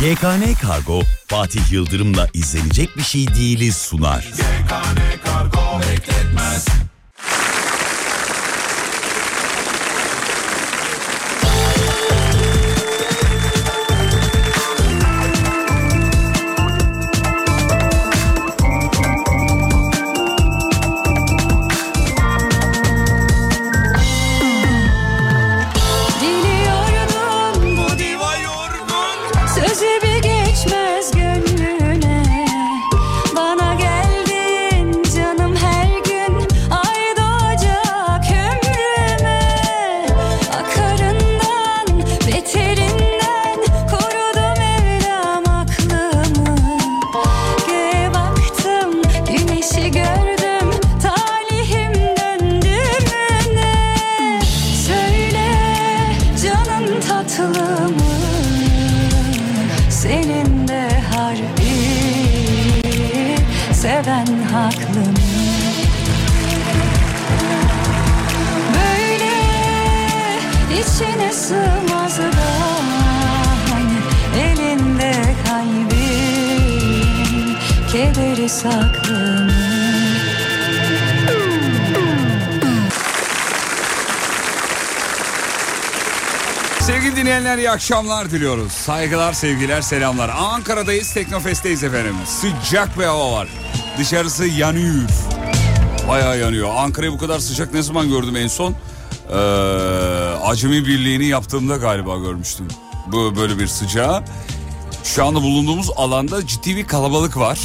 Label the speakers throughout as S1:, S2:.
S1: GKN Kargo Fatih Yıldırım'la izlenecek bir şey değiliz sunar.
S2: GKN Kargo bekletmez.
S3: Akşamlar diliyoruz. Saygılar, sevgiler, selamlar. Ankara'dayız, Teknofest'teyiz efendim. Sıcak bir hava var. Dışarısı yanıyor. Bayağı yanıyor. Ankara'yı bu kadar sıcak ne zaman gördüm en son? Ee, Acemi Birliği'ni yaptığımda galiba görmüştüm. Bu böyle bir sıcağı. Şu anda bulunduğumuz alanda ciddi bir kalabalık var.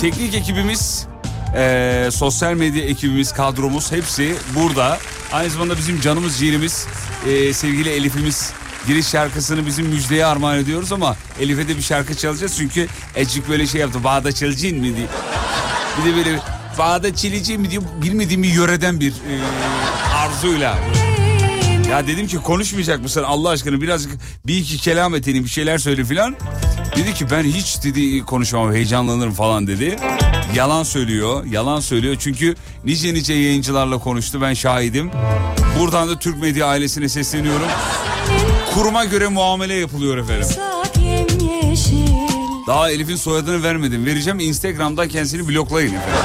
S3: Teknik ekibimiz, eee, sosyal medya ekibimiz, kadromuz hepsi burada. Aynı zamanda bizim canımız ciğerimiz, eee, sevgili Elif'imiz giriş şarkısını bizim müjdeye armağan ediyoruz ama Elif'e de bir şarkı çalacağız çünkü Ecik böyle şey yaptı. Bağda çalacaksın mi diye. Bir de böyle bağda çeleceğim mi diye bilmediğim bir yöreden bir eee, arzuyla. Ya dedim ki konuşmayacak mısın Allah aşkına birazcık bir iki kelam etelim bir şeyler söyle filan. Dedi ki ben hiç dedi konuşamam heyecanlanırım falan dedi. Yalan söylüyor yalan söylüyor çünkü nice nice yayıncılarla konuştu ben şahidim. Buradan da Türk Medya ailesine sesleniyorum. Kuruma göre muamele yapılıyor efendim. Daha Elif'in soyadını vermedim. Vereceğim Instagram'dan kendisini bloklayın efendim.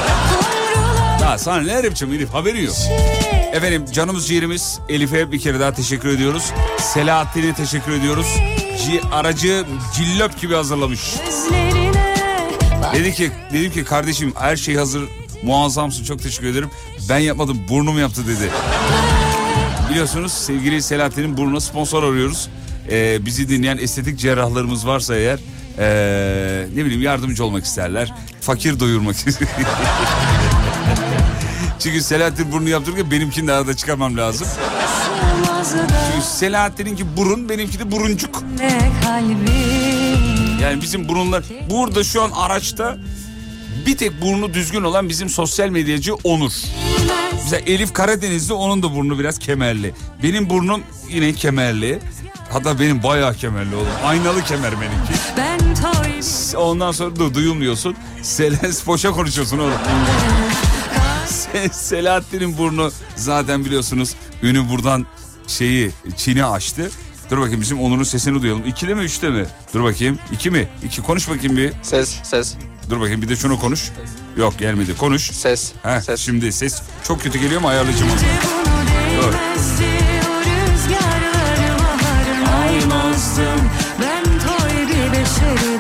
S3: Ya sana ne yapacağım Elif haberi yok. Efendim canımız ciğerimiz Elif'e bir kere daha teşekkür ediyoruz. Selahattin'e teşekkür ediyoruz. Ci, aracı cillop gibi hazırlamış. Dedi ki dedim ki kardeşim her şey hazır muazzamsın çok teşekkür ederim. Ben yapmadım burnum yaptı dedi. Biliyorsunuz sevgili Selahattin'in burnuna sponsor arıyoruz. Ee, bizi dinleyen estetik cerrahlarımız varsa eğer ee, ne bileyim yardımcı olmak isterler. Fakir doyurmak Çünkü Selahattin burnu yaptırırken benimkini de arada çıkarmam lazım. Çünkü Selahattin'inki burun benimki de buruncuk. Yani bizim burunlar burada şu an araçta bir tek burnu düzgün olan bizim sosyal medyacı Onur. Mesela Elif Karadenizli onun da burnu biraz kemerli. Benim burnum yine kemerli. Hatta benim bayağı kemerli oğlum. Aynalı kemer benimki. Ondan sonra da duyulmuyorsun. Selens boşa konuşuyorsun oğlum. Se- Selahattin'in burnu zaten biliyorsunuz ünü buradan şeyi Çin'i açtı. Dur bakayım bizim Onur'un sesini duyalım. İkide mi üçte mi? Dur bakayım. İki mi? İki konuş bakayım bir.
S4: Ses, ses,
S3: Dur bakayım bir de şunu konuş. Yok gelmedi. Konuş.
S4: ses,
S3: Heh,
S4: ses.
S3: şimdi ses çok kötü geliyor mu ayarlayacağım onu. Dur.
S5: aymazdım Ben toy bir beşerdim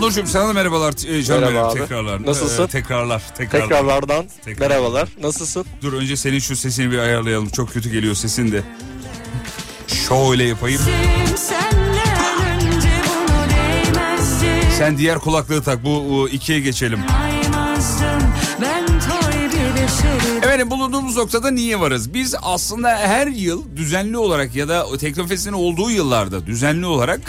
S3: Onurcuğum sana da merhabalar. Ee, canım
S4: Merhaba
S3: benim,
S4: abi.
S3: Tekrarlar.
S4: Nasılsın?
S3: Ee, tekrarlar. Tekrarlar.
S4: Tekrarlardan
S3: Tekrar.
S4: merhabalar. Nasılsın?
S3: Dur önce senin şu sesini bir ayarlayalım. Çok kötü geliyor sesin de. Şöyle yapayım. Sen diğer kulaklığı tak. Bu, ikiye geçelim. Efendim bulunduğumuz noktada niye varız? Biz aslında her yıl düzenli olarak ya da Teknofest'in olduğu yıllarda düzenli olarak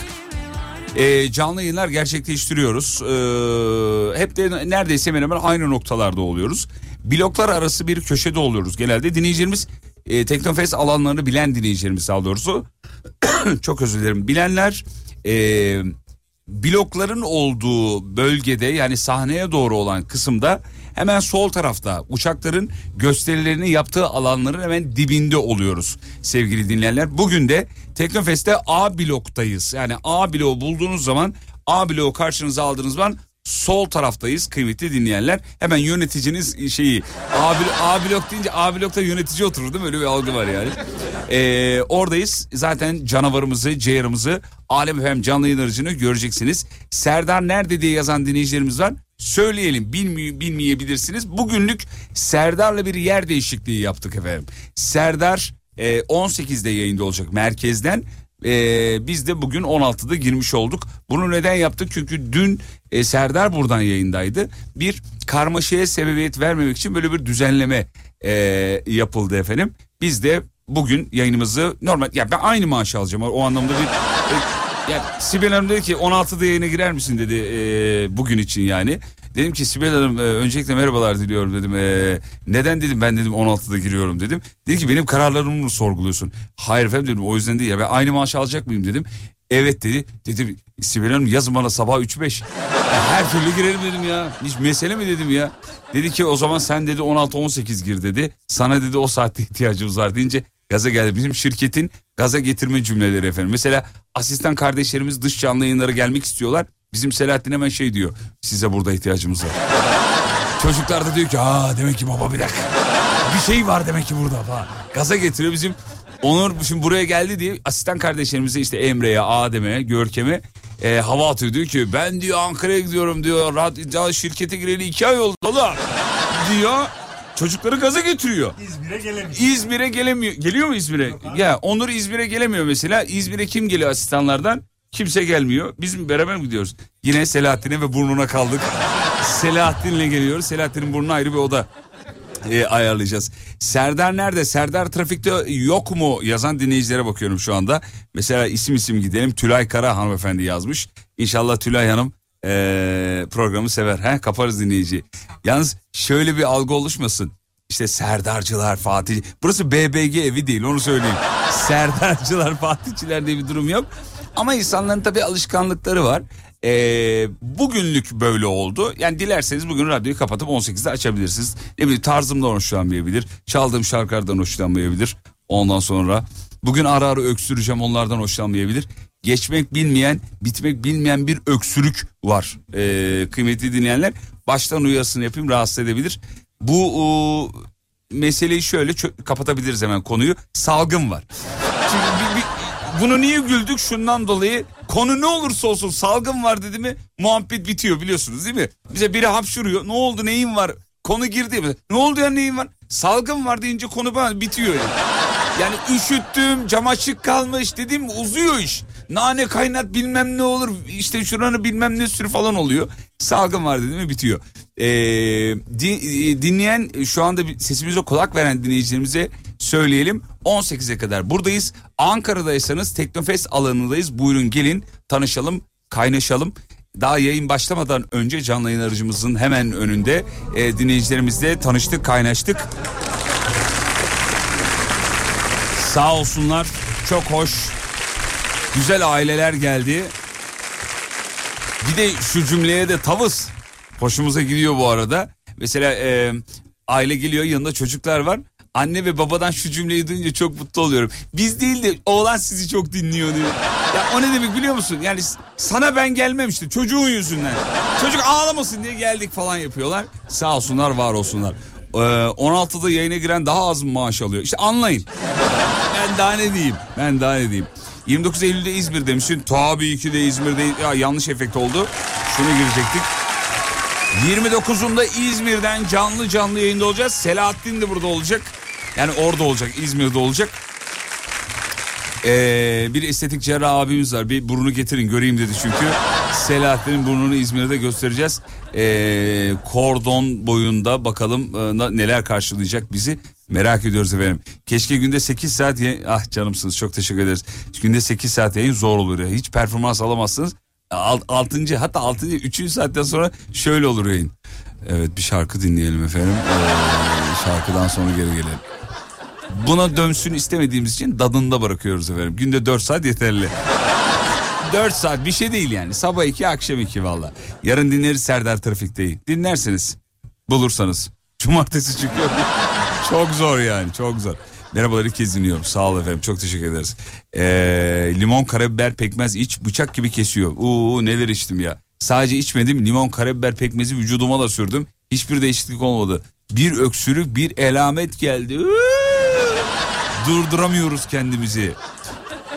S3: e, canlı yayınlar gerçekleştiriyoruz. E, hep de neredeyse hemen hemen aynı noktalarda oluyoruz. Bloklar arası bir köşede oluyoruz genelde. Dinleyicilerimiz e, Teknofest alanlarını bilen dinleyicilerimiz daha doğrusu. Çok özür dilerim. Bilenler e, blokların olduğu bölgede yani sahneye doğru olan kısımda hemen sol tarafta uçakların gösterilerini yaptığı alanların hemen dibinde oluyoruz sevgili dinleyenler. Bugün de Teknofest'te A bloktayız. Yani A bloğu bulduğunuz zaman A bloğu karşınıza aldığınız zaman sol taraftayız kıymetli dinleyenler. Hemen yöneticiniz şeyi A, blo- A blok deyince A blokta yönetici oturur değil mi? Öyle bir algı var yani. Ee, oradayız. Zaten canavarımızı, ciğerimizi, Alem Efem canlı yayın göreceksiniz. Serdar nerede diye yazan dinleyicilerimiz var. Söyleyelim bilmi bilmeyebilirsiniz. Bugünlük Serdar'la bir yer değişikliği yaptık efendim. Serdar e, 18'de yayında olacak merkezden. E, biz de bugün 16'da girmiş olduk. Bunu neden yaptık? Çünkü dün e, Serdar buradan yayındaydı. Bir karmaşaya sebebiyet vermemek için böyle bir düzenleme e, yapıldı efendim. Biz de bugün yayınımızı normal ya ben aynı maaşı alacağım o anlamda bir e, ya Sibel Hanım dedi ki 16'da yayına girer misin dedi e, bugün için yani. Dedim ki Sibel Hanım e, öncelikle merhabalar diliyorum dedim. E, neden dedim ben dedim 16'da giriyorum dedim. Dedi ki benim kararlarımı mı sorguluyorsun? Hayır efendim dedim o yüzden değil ya ben aynı maaşı alacak mıyım dedim. Evet dedi. Dedim Sibel Hanım yazın bana sabah 3-5. Ya Her türlü girerim dedim ya. Hiç mesele mi dedim ya. Dedi ki o zaman sen dedi 16-18 gir dedi. Sana dedi o saatte ihtiyacımız var deyince gaza geldi. Bizim şirketin gaza getirme cümleleri efendim. Mesela asistan kardeşlerimiz dış canlı yayınlara gelmek istiyorlar. Bizim Selahattin hemen şey diyor. Size burada ihtiyacımız var. Çocuklar da diyor ki aa demek ki baba bir dakika. Bir şey var demek ki burada falan. Gaza getiriyor bizim Onur şimdi buraya geldi diye asistan kardeşlerimize işte Emre'ye, Adem'e, Görkem'e e, hava atıyor. Diyor ki ben diyor Ankara'ya gidiyorum diyor. Radyo şirkete gireli iki ay oldu da diyor. Çocukları gaza getiriyor.
S4: İzmir'e gelemiyor.
S3: İzmir'e gelemiyor. Geliyor mu İzmir'e? Ya Onur İzmir'e gelemiyor mesela. İzmir'e kim geliyor asistanlardan? Kimse gelmiyor. Biz beraber mi gidiyoruz? Yine Selahattin'e ve burnuna kaldık. Selahattin'le geliyoruz. Selahattin'in burnuna ayrı bir oda e, ayarlayacağız. Serdar nerede? Serdar trafikte yok mu? Yazan dinleyicilere bakıyorum şu anda. Mesela isim isim gidelim. Tülay Kara hanımefendi yazmış. İnşallah Tülay Hanım e, programı sever. He? Kaparız dinleyici. Yalnız şöyle bir algı oluşmasın. İşte Serdarcılar, Fatih. Burası BBG evi değil onu söyleyeyim. Serdarcılar, Fatihçiler diye bir durum yok. Ama insanların tabii alışkanlıkları var. Ee, bugünlük böyle oldu. Yani dilerseniz bugün radyoyu kapatıp 18'de açabilirsiniz. Ne bileyim tarzımdan hoşlanmayabilir. Çaldığım şarkılardan hoşlanmayabilir. Ondan sonra bugün ara ara öksüreceğim onlardan hoşlanmayabilir. Geçmek bilmeyen, bitmek bilmeyen bir öksürük var. Ee, kıymetli dinleyenler baştan uyarısını yapayım rahatsız edebilir. Bu o, meseleyi şöyle kapatabiliriz hemen konuyu. Salgın var. Çünkü bir- bir- bunu niye güldük? Şundan dolayı konu ne olursa olsun salgın var dedi mi muhabbet bitiyor biliyorsunuz değil mi? Bize biri hapşuruyor. Ne oldu neyin var? Konu girdi. Ne oldu ya neyin var? Salgın var deyince konu bana bitiyor. Yani. Yani üşüttüm cam açık kalmış dedim uzuyor iş. Nane kaynat bilmem ne olur işte şuranı bilmem ne sürü falan oluyor. Salgın var dedi mi bitiyor. Ee, di- e, dinleyen şu anda sesimize kulak veren dinleyicilerimize söyleyelim. 18'e kadar buradayız. Ankara'daysanız Teknofest alanındayız. Buyurun gelin tanışalım kaynaşalım. Daha yayın başlamadan önce canlı yayın aracımızın hemen önünde e, dinleyicilerimizle tanıştık kaynaştık. Sağ olsunlar. Çok hoş. Güzel aileler geldi. Bir de şu cümleye de tavız. Hoşumuza gidiyor bu arada. Mesela e, aile geliyor yanında çocuklar var. Anne ve babadan şu cümleyi duyunca çok mutlu oluyorum. Biz değil de oğlan sizi çok dinliyor diyor. Ya o ne demek biliyor musun? Yani sana ben gelmem işte çocuğun yüzünden. Çocuk ağlamasın diye geldik falan yapıyorlar. Sağ olsunlar var olsunlar. Ee, 16'da yayına giren daha az maaş alıyor. İşte anlayın. Ben daha ne diyeyim? Ben daha ne diyeyim? 29 Eylül'de İzmir demişsin. Tabii ki de İzmir'de ya yanlış efekt oldu. Şunu girecektik. 29'unda İzmir'den canlı canlı yayında olacağız. Selahattin de burada olacak. Yani orada olacak, İzmir'de olacak. Ee, bir estetik cerrah abimiz var. Bir burnu getirin göreyim dedi çünkü. Selahattin'in burnunu İzmir'de göstereceğiz. Ee, kordon boyunda bakalım e, neler karşılayacak bizi. Merak ediyoruz efendim. Keşke günde 8 saat yayın... Ah canımsınız çok teşekkür ederiz. Günde 8 saat yayın zor olur ya. Hiç performans alamazsınız. Alt, altıncı hatta altıncı üçüncü saatten sonra şöyle olur yayın. Evet bir şarkı dinleyelim efendim. Ee, şarkıdan sonra geri gelelim. Buna dönsün istemediğimiz için dadında bırakıyoruz efendim. Günde 4 saat yeterli. 4 saat bir şey değil yani. Sabah 2 akşam 2 valla. Yarın dinleriz Serdar Trafik'teyi. Dinlersiniz. Bulursanız. Cumartesi çıkıyor. çok zor yani çok zor. Merhabalar ilk kez dinliyorum. Sağ olun efendim çok teşekkür ederiz. Ee, limon karabiber pekmez iç bıçak gibi kesiyor. Uuu neler içtim ya. Sadece içmedim limon karabiber pekmezi vücuduma da sürdüm. Hiçbir değişiklik olmadı. Bir öksürük bir elamet geldi. Uuu! Durduramıyoruz kendimizi.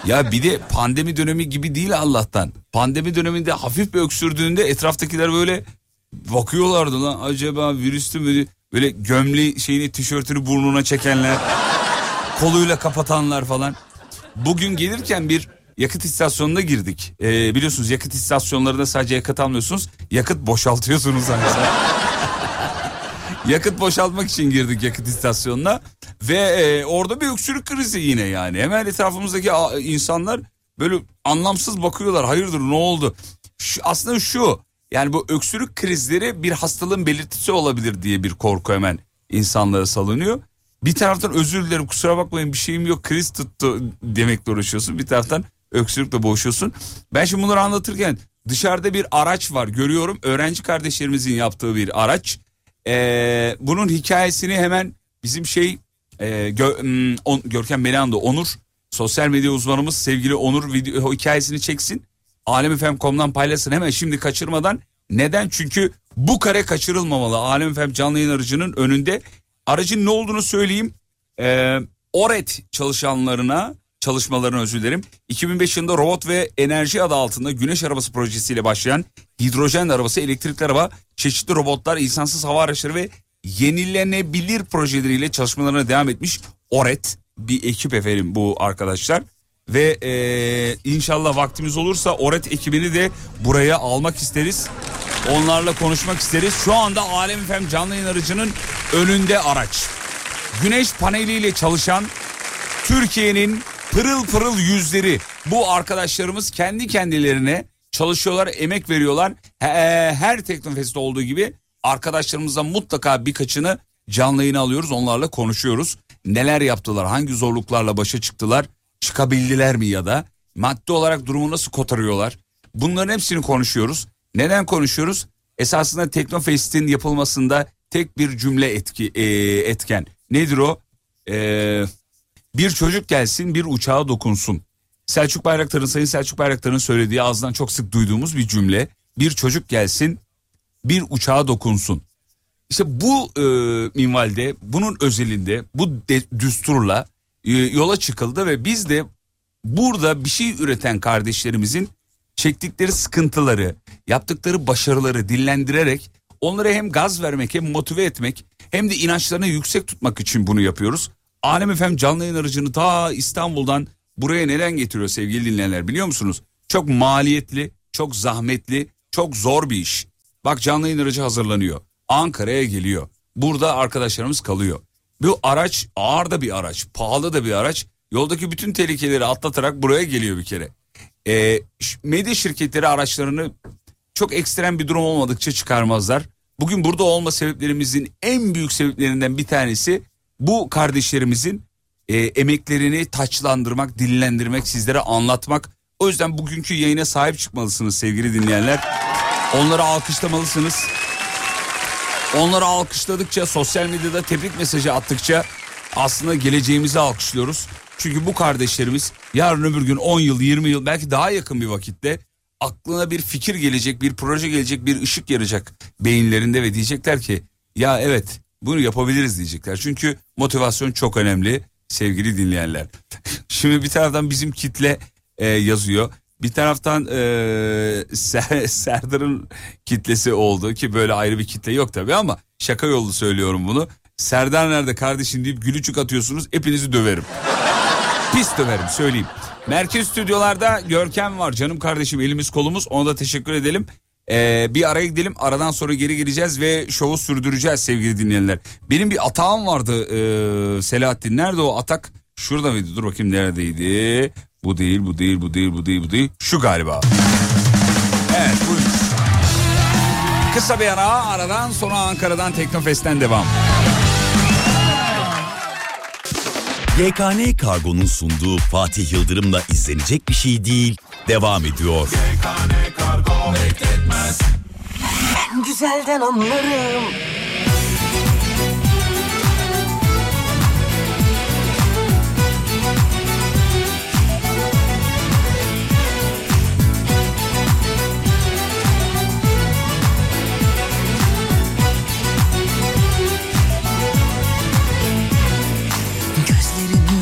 S3: Ya bir de pandemi dönemi gibi değil Allah'tan. Pandemi döneminde hafif bir öksürdüğünde etraftakiler böyle bakıyorlardı lan acaba virüslü mü? Böyle gömleği şeyini tişörtünü burnuna çekenler, koluyla kapatanlar falan. Bugün gelirken bir yakıt istasyonuna girdik. Ee, biliyorsunuz yakıt istasyonlarında sadece yakıt almıyorsunuz, yakıt boşaltıyorsunuz hani. yakıt boşaltmak için girdik yakıt istasyonuna ve e, orada bir öksürük krizi yine yani. Hemen etrafımızdaki insanlar böyle anlamsız bakıyorlar. Hayırdır ne oldu? Şu, aslında şu yani bu öksürük krizleri bir hastalığın belirtisi olabilir diye bir korku hemen insanlara salınıyor. Bir taraftan özür dilerim kusura bakmayın bir şeyim yok kriz tuttu demekle uğraşıyorsun. Bir taraftan öksürükle boğuşuyorsun. Ben şimdi bunları anlatırken dışarıda bir araç var görüyorum. Öğrenci kardeşlerimizin yaptığı bir araç. Ee, bunun hikayesini hemen bizim şey e, Gö- hmm, On- Görkem Melan'da Onur sosyal medya uzmanımız sevgili Onur video hikayesini çeksin. Alemifem.com'dan paylaşsın hemen şimdi kaçırmadan. Neden? Çünkü bu kare kaçırılmamalı. Alemifem canlı yayın aracının önünde. Aracın ne olduğunu söyleyeyim. Ee, ORET çalışanlarına çalışmalarına özür dilerim. 2005 yılında robot ve enerji adı altında güneş arabası projesiyle başlayan hidrojen arabası, elektrikli araba, çeşitli robotlar, insansız hava araçları ve yenilenebilir projeleriyle çalışmalarına devam etmiş. ORET bir ekip efendim bu arkadaşlar. Ve ee, inşallah vaktimiz olursa ORET ekibini de buraya almak isteriz. Onlarla konuşmak isteriz. Şu anda Alem Efem canlı yayın aracının önünde araç. Güneş paneliyle çalışan Türkiye'nin pırıl pırıl yüzleri. Bu arkadaşlarımız kendi kendilerine çalışıyorlar, emek veriyorlar. He- Her Teknofest'te olduğu gibi arkadaşlarımızdan mutlaka birkaçını canlı yayına alıyoruz. Onlarla konuşuyoruz. Neler yaptılar, hangi zorluklarla başa çıktılar, çıkabildiler mi ya da maddi olarak durumu nasıl kotarıyorlar? Bunların hepsini konuşuyoruz. Neden konuşuyoruz? Esasında Teknofest'in yapılmasında tek bir cümle etki e, etken. Nedir o? Eee bir çocuk gelsin bir uçağa dokunsun. Selçuk Bayraktar'ın Sayın Selçuk Bayraktar'ın söylediği ağzından çok sık duyduğumuz bir cümle. Bir çocuk gelsin bir uçağa dokunsun. İşte bu e, minvalde bunun özelinde bu de, düsturla e, yola çıkıldı ve biz de burada bir şey üreten kardeşlerimizin çektikleri sıkıntıları, yaptıkları başarıları dillendirerek onlara hem gaz vermek hem motive etmek hem de inançlarını yüksek tutmak için bunu yapıyoruz. Alem Efem canlı yayın aracını ta İstanbul'dan buraya neden getiriyor sevgili dinleyenler biliyor musunuz? Çok maliyetli, çok zahmetli, çok zor bir iş. Bak canlı yayın aracı hazırlanıyor. Ankara'ya geliyor. Burada arkadaşlarımız kalıyor. Bu araç ağır da bir araç, pahalı da bir araç. Yoldaki bütün tehlikeleri atlatarak buraya geliyor bir kere. Ş- medya şirketleri araçlarını çok ekstrem bir durum olmadıkça çıkarmazlar. Bugün burada olma sebeplerimizin en büyük sebeplerinden bir tanesi bu kardeşlerimizin e, emeklerini taçlandırmak, dillendirmek, sizlere anlatmak. O yüzden bugünkü yayına sahip çıkmalısınız sevgili dinleyenler. Onları alkışlamalısınız. Onları alkışladıkça, sosyal medyada tebrik mesajı attıkça aslında geleceğimizi alkışlıyoruz. Çünkü bu kardeşlerimiz yarın öbür gün 10 yıl, 20 yıl belki daha yakın bir vakitte aklına bir fikir gelecek, bir proje gelecek, bir ışık yarayacak beyinlerinde ve diyecekler ki ya evet bunu yapabiliriz diyecekler. Çünkü motivasyon çok önemli sevgili dinleyenler. Şimdi bir taraftan bizim kitle e, yazıyor. Bir taraftan e, Ser- Serdar'ın kitlesi oldu ki böyle ayrı bir kitle yok tabii ama şaka yolu söylüyorum bunu. Serdar nerede kardeşim deyip gülücük atıyorsunuz hepinizi döverim. Pis döverim söyleyeyim. Merkez stüdyolarda Görkem var canım kardeşim elimiz kolumuz ona da teşekkür edelim. Ee, bir araya gidelim aradan sonra geri geleceğiz ve şovu sürdüreceğiz sevgili dinleyenler. Benim bir atağım vardı ee, Selahattin nerede o atak? Şurada mıydı dur bakayım neredeydi? Bu değil bu değil bu değil bu değil bu değil şu galiba. Evet buyurun. Kısa bir ara aradan sonra Ankara'dan Teknofest'ten devam.
S1: YKN Kargo'nun sunduğu Fatih Yıldırım'la izlenecek bir şey değil devam ediyor.
S2: YKN Kargo bekletmez
S4: güzelden anlarım.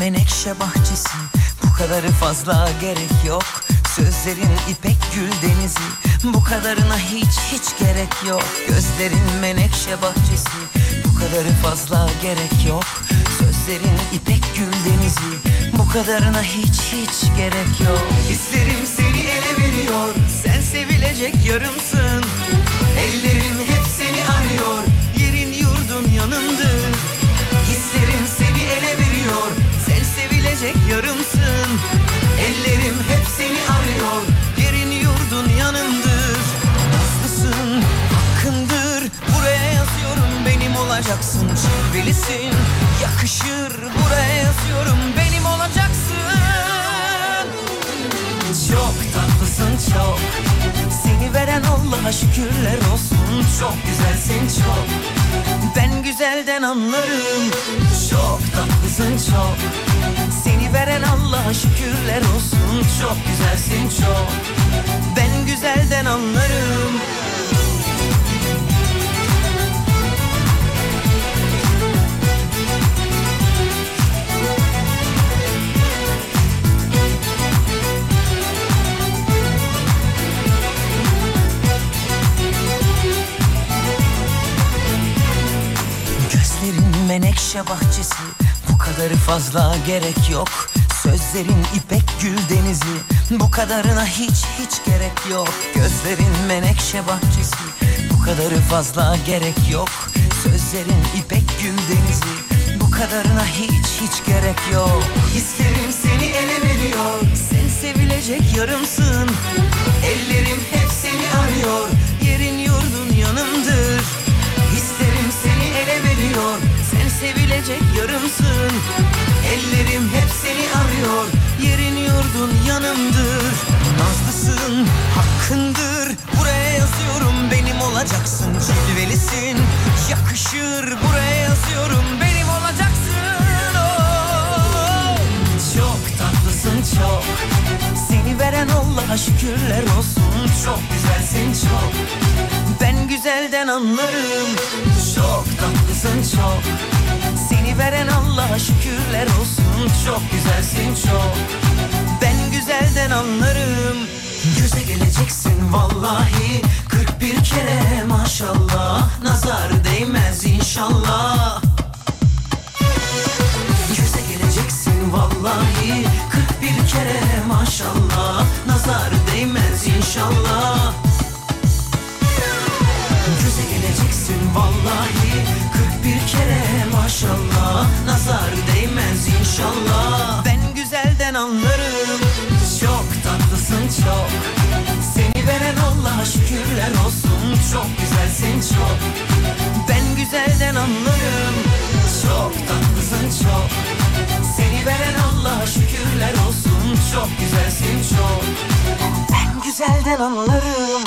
S4: Menekşe bahçesi. Bu kadarı fazla gerek yok. Sözlerin ipek gül denizi. Bu kadarına hiç hiç gerek yok. Gözlerin menekşe bahçesi. Bu kadarı fazla gerek yok. Sözlerin ipek gül denizi. Bu kadarına hiç hiç gerek yok. Hislerim seni ele veriyor. Sen sevilecek yarımsın. Ellerim hep sevilecek yarımsın. Ellerim hep seni arıyor. Yerin yurdun yanındır Nazlısın hakkındır. Buraya yazıyorum benim olacaksın. Cilvelisin yakışır Buraya yazıyorum benim olacaksın. Çok tatlısın çok. Seni veren Allah'a şükürler olsun. Çok güzelsin çok. Ben güzelden anlarım. Çok tatlısın çok veren Allah'a şükürler olsun. Çok güzelsin çok. Ben güzelden anlarım. Gözlerin menekşe bahçesi kadarı fazla gerek yok. Sözlerin ipek gül denizi Bu kadarına hiç hiç gerek yok. Gözlerin menekşe bahçesi Bu kadarı fazla gerek yok. Sözlerin ipek gül denizi Bu kadarına hiç hiç gerek yok. Hislerim seni ele veriyor Sen sevilecek yarımsın. Ellerim hep seni arıyor sevilecek yarımsın. Ellerim hep seni arıyor Yerin yurdun yanımdır. Nazlısın hakkındır Buraya yazıyorum benim olacaksın. Cilvelisin yakışır Buraya yazıyorum benim olacaksın. Oh. Çok tatlısın çok. Seni veren Allah'a şükürler olsun. Çok güzelsin çok Ben güzelden anlarım. Çok tatlısın çok. Seni veren Allah'a şükürler olsun. Çok güzelsin çok. Ben güzelden anlarım. Göze geleceksin vallahi. 41 kere maşallah. Nazar değmez inşallah. Göze geleceksin vallahi. 41 kere maşallah. Nazar değmez inşallah geleceksin vallahi. 41 kere maşallah Nazar değmez inşallah. Ben güzelden anlarım Çok tatlısın çok. Seni veren Allah'a şükürler olsun Çok güzelsin çok. Ben güzelden anlarım Çok tatlısın çok. Seni veren Allah'a şükürler olsun Çok güzelsin çok. Ben güzelden anlarım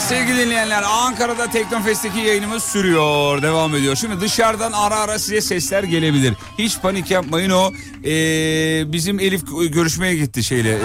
S3: Sevgili dinleyenler Ankara'da Teknofest'teki yayınımız sürüyor. Devam ediyor. Şimdi dışarıdan ara ara size sesler gelebilir. Hiç panik yapmayın o. Ee, bizim Elif görüşmeye gitti şeyle ee,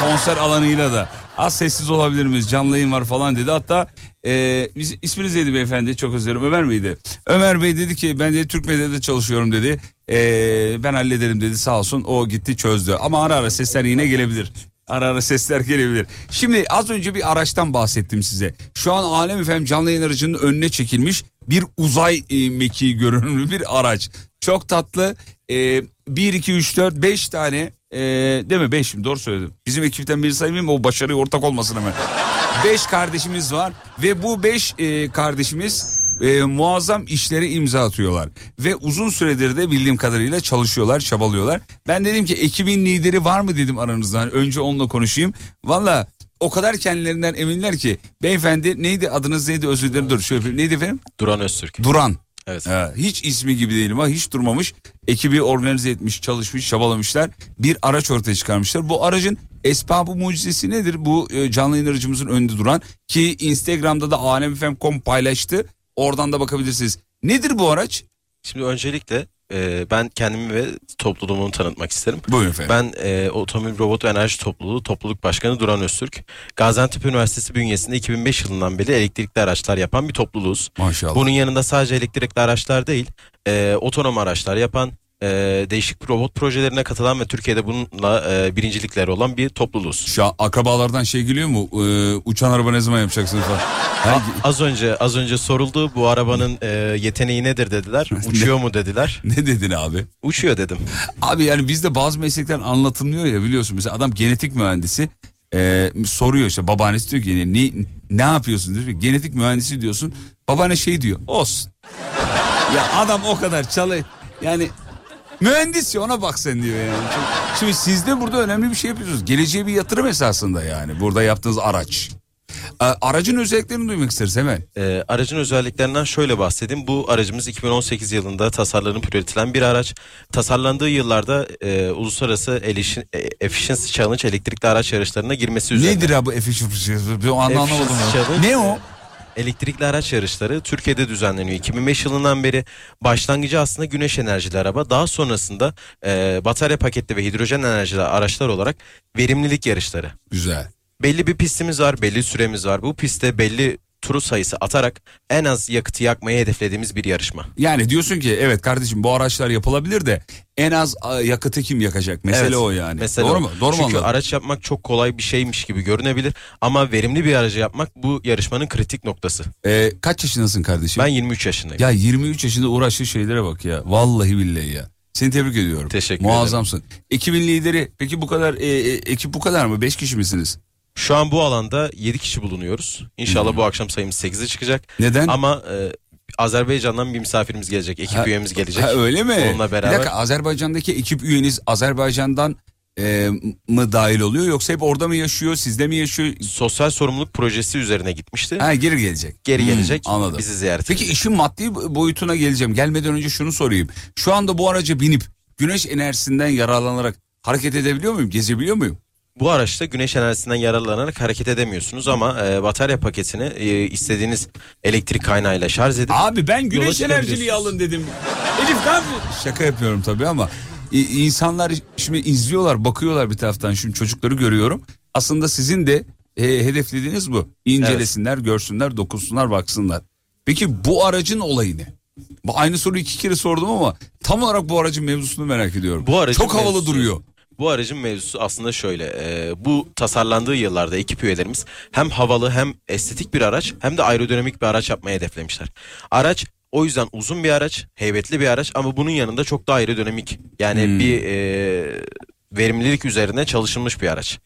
S3: konser alanıyla da. Az sessiz olabilir miyiz? Canlı yayın var falan dedi. Hatta ee, biz, isminiz neydi beyefendi? Çok özür dilerim. Ömer miydi? Ömer Bey dedi ki ben de Türk medyada çalışıyorum dedi. Ee, ben hallederim dedi sağ olsun. O gitti çözdü. Ama ara ara sesler yine gelebilir. Ara ara sesler gelebilir. Şimdi az önce bir araçtan bahsettim size. Şu an Alem Efem canlı yayın aracının önüne çekilmiş bir uzay e, mekiği görünümlü bir araç. Çok tatlı. E, 1, 2, 3, 4, 5 tane e, değil mi 5 mi doğru söyledim. Bizim ekipten biri saymayayım o başarıya ortak olmasın hemen. 5 kardeşimiz var ve bu 5 e, kardeşimiz e, muazzam işlere imza atıyorlar. Ve uzun süredir de bildiğim kadarıyla çalışıyorlar, çabalıyorlar. Ben dedim ki ekibin lideri var mı dedim aranızdan. Önce onunla konuşayım. Valla o kadar kendilerinden eminler ki beyefendi neydi adınız neydi özür dilerim dur şöyle neydi efendim?
S6: Duran Öztürk.
S3: Duran.
S6: Evet.
S3: Ee, hiç ismi gibi değilim ama hiç durmamış. Ekibi organize etmiş, çalışmış, çabalamışlar. Bir araç ortaya çıkarmışlar. Bu aracın esbabı mucizesi nedir? Bu e, canlı yayın aracımızın önünde duran ki Instagram'da da alemfm.com paylaştı. Oradan da bakabilirsiniz. Nedir bu araç?
S6: Şimdi öncelikle e, ben kendimi ve topluluğumu tanıtmak isterim.
S3: Buyurun efendim.
S6: Ben e, Otomobil Robot ve Enerji Topluluğu Topluluk Başkanı Duran Öztürk. Gaziantep Üniversitesi bünyesinde 2005 yılından beri elektrikli araçlar yapan bir topluluğuz.
S3: Maşallah.
S6: Bunun yanında sadece elektrikli araçlar değil, e, otonom araçlar yapan, e, değişik robot projelerine katılan ve Türkiye'de bununla e, birincilikleri olan bir topluluğuz.
S3: Şu an akrabalardan şey geliyor mu? Ee, uçan araba ne zaman yapacaksınız falan. Ha,
S6: az önce az önce soruldu bu arabanın e, yeteneği nedir dediler. Uçuyor mu dediler.
S3: ne dedin abi?
S6: Uçuyor dedim.
S3: Abi yani bizde bazı meslekler anlatılmıyor ya biliyorsun. Mesela adam genetik mühendisi e, soruyor işte babaannesi diyor ki ne, ne yapıyorsun diyor. Genetik mühendisi diyorsun. Babaanne şey diyor olsun. ya adam o kadar çalı yani mühendis ya ona bak sen diyor yani. Çok- Şimdi siz de burada önemli bir şey yapıyorsunuz. Geleceğe bir yatırım esasında yani burada yaptığınız araç. E, aracın özelliklerini duymak isteriz hemen.
S6: E, aracın özelliklerinden şöyle bahsedeyim. Bu aracımız 2018 yılında tasarlanıp üretilen bir araç. Tasarlandığı yıllarda e, uluslararası Elishi- e, Efficiency Challenge elektrikli araç yarışlarına girmesi üzerine.
S3: Nedir abi efficiency? Ben onu anlamadım.
S6: Efficiency
S3: ya.
S6: Challenge,
S3: Ne o?
S6: Elektrikli araç yarışları Türkiye'de düzenleniyor. 2005 yılından beri başlangıcı aslında güneş enerjili araba. Daha sonrasında e, batarya paketli ve hidrojen enerjili araçlar olarak verimlilik yarışları.
S3: Güzel.
S6: Belli bir pistimiz var, belli süremiz var. Bu pistte belli turu sayısı atarak en az yakıtı yakmayı hedeflediğimiz bir yarışma.
S3: Yani diyorsun ki evet kardeşim bu araçlar yapılabilir de en az yakıtı kim yakacak? Mesele
S6: Evet,
S3: o yani.
S6: mesele
S3: Doğru
S6: o.
S3: mu? Doğru mu
S6: Çünkü
S3: anladım?
S6: araç yapmak çok kolay bir şeymiş gibi görünebilir ama verimli bir aracı yapmak bu yarışmanın kritik noktası.
S3: Ee, kaç yaşındasın kardeşim?
S6: Ben 23 yaşındayım.
S3: Ya 23 yaşında uğraştığı şeylere bak ya. Vallahi billahi ya. Seni tebrik ediyorum.
S6: Teşekkür
S3: Muazzamsın. Ekibin lideri peki bu kadar e, e, ekip bu kadar mı? 5 kişi misiniz?
S6: Şu an bu alanda 7 kişi bulunuyoruz. İnşallah bu akşam sayımız 8'e çıkacak.
S3: Hmm. Neden?
S6: Ama e, Azerbaycan'dan bir misafirimiz gelecek, ekip
S3: Ha-
S6: üyemiz gelecek.
S3: Ha, öyle mi?
S6: Onunla
S3: Bir
S6: beraber.
S3: dakika Azerbaycan'daki ekip üyeniz Azerbaycan'dan e, mı dahil oluyor yoksa hep orada mı yaşıyor sizde mi yaşıyor?
S6: Sosyal sorumluluk projesi üzerine gitmişti.
S3: Ha geri gelecek.
S6: Geri
S3: Hmm,
S6: gelecek.
S3: anladım.
S6: Bizi ziyaret
S3: Peki
S6: edecek.
S3: işin maddi boyutuna geleceğim. Gelmeden önce şunu sorayım. Şu anda bu araca binip güneş enerjisinden yararlanarak hareket edebiliyor muyum? Gezebiliyor muyum?
S6: Bu araçta güneş enerjisinden yararlanarak hareket edemiyorsunuz ama e, batarya paketini e, istediğiniz elektrik kaynağıyla şarj edip
S3: Abi ben güneş enerjiliği alın dedim. Elif ne yapıyorsun? Şaka yapıyorum tabii ama insanlar şimdi izliyorlar, bakıyorlar bir taraftan. Şimdi çocukları görüyorum. Aslında sizin de e, hedeflediğiniz bu. İncelesinler, görsünler, dokunsunlar, baksınlar. Peki bu aracın olayı ne? Bu Aynı soruyu iki kere sordum ama tam olarak bu aracın mevzusunu merak ediyorum.
S6: Bu aracın
S3: Çok havalı
S6: mevzusu-
S3: duruyor.
S6: Bu aracın mevzusu aslında şöyle. e, bu tasarlandığı yıllarda ekip üyelerimiz hem havalı hem estetik bir araç hem de aerodinamik bir araç yapmayı hedeflemişler. Araç o yüzden uzun bir araç, heybetli bir araç ama bunun yanında çok daha aerodinamik. Yani
S3: Hmm.
S6: bir e, verimlilik üzerine çalışılmış bir araç.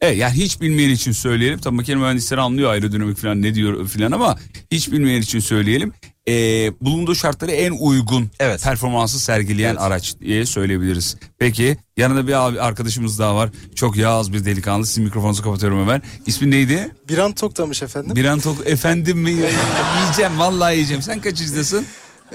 S3: Evet yani hiç bilmeyen için söyleyelim. Tabii makine mühendisleri anlıyor aerodinamik falan ne diyor falan ama hiç bilmeyen için söyleyelim. Ee, bulunduğu şartlara en uygun
S6: Evet.
S3: performansı sergileyen
S6: Evet.
S3: araç diye söyleyebiliriz. Peki yanında bir abi arkadaşımız daha var. Çok yağız bir delikanlı. Sizin mikrofonunuzu kapatıyorum hemen. İsmin neydi?
S7: Bir an toktamış efendim.
S3: Biran Tok efendim mi? yiyeceğim vallahi yiyeceğim. Sen kaç yaşındasın?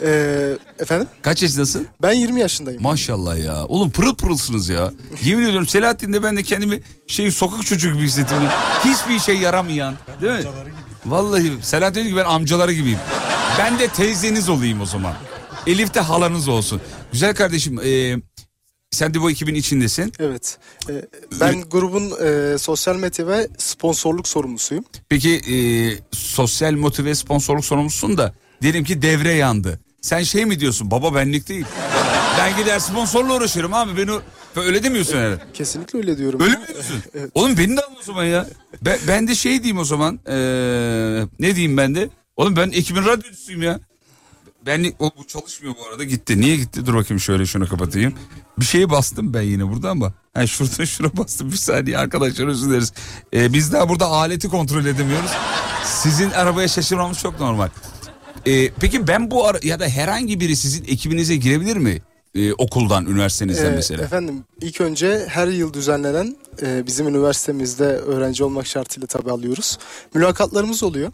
S7: Ee, efendim?
S3: Kaç yaşındasın?
S7: Ben 20 yaşındayım.
S3: Maşallah ya. Oğlum pırıl pırılsınız ya. Yemin ediyorum Selahattin'de ben de kendimi şey sokak çocuğu gibi hissettim. Hiçbir şey yaramayan. Değil mi? Vallahi Selahattin diyor ki ben amcaları gibiyim. Ben de teyzeniz olayım o zaman. Elif de halanız olsun. Güzel kardeşim e, sen de bu ekibin içindesin.
S7: Evet. Ee, ben grubun e, sosyal medya ve sponsorluk sorumlusuyum.
S3: Peki e, sosyal motive sponsorluk sorumlusun da diyelim ki devre yandı. Sen şey mi diyorsun baba benlik değil. Ben gider sponsorla uğraşırım abi. Beni öyle demiyorsun herhalde.
S7: Kesinlikle öyle diyorum.
S3: Öyle mi diyorsun? Oğlum beni de al o zaman ya. Ben, ben de şey diyeyim o zaman. Ee, ne diyeyim ben de? Oğlum ben ekibin radyocusuyum ya. Ben o bu çalışmıyor bu arada gitti. Niye gitti? Dur bakayım şöyle şunu kapatayım. Bir şeye bastım ben yine burada ama. Ha şurada şuna bastım bir saniye arkadaşlar özür dileriz. Ee, biz daha burada aleti kontrol edemiyoruz. Sizin arabaya şaşırmamız çok normal. Ee, peki ben bu ara ya da herhangi biri sizin ekibinize girebilir mi? E, okuldan, üniversitenizden
S7: Ee,
S3: mesela?
S7: Efendim ilk önce her yıl düzenlenen e, bizim üniversitemizde öğrenci olmak şartıyla tabi alıyoruz. Mülakatlarımız oluyor.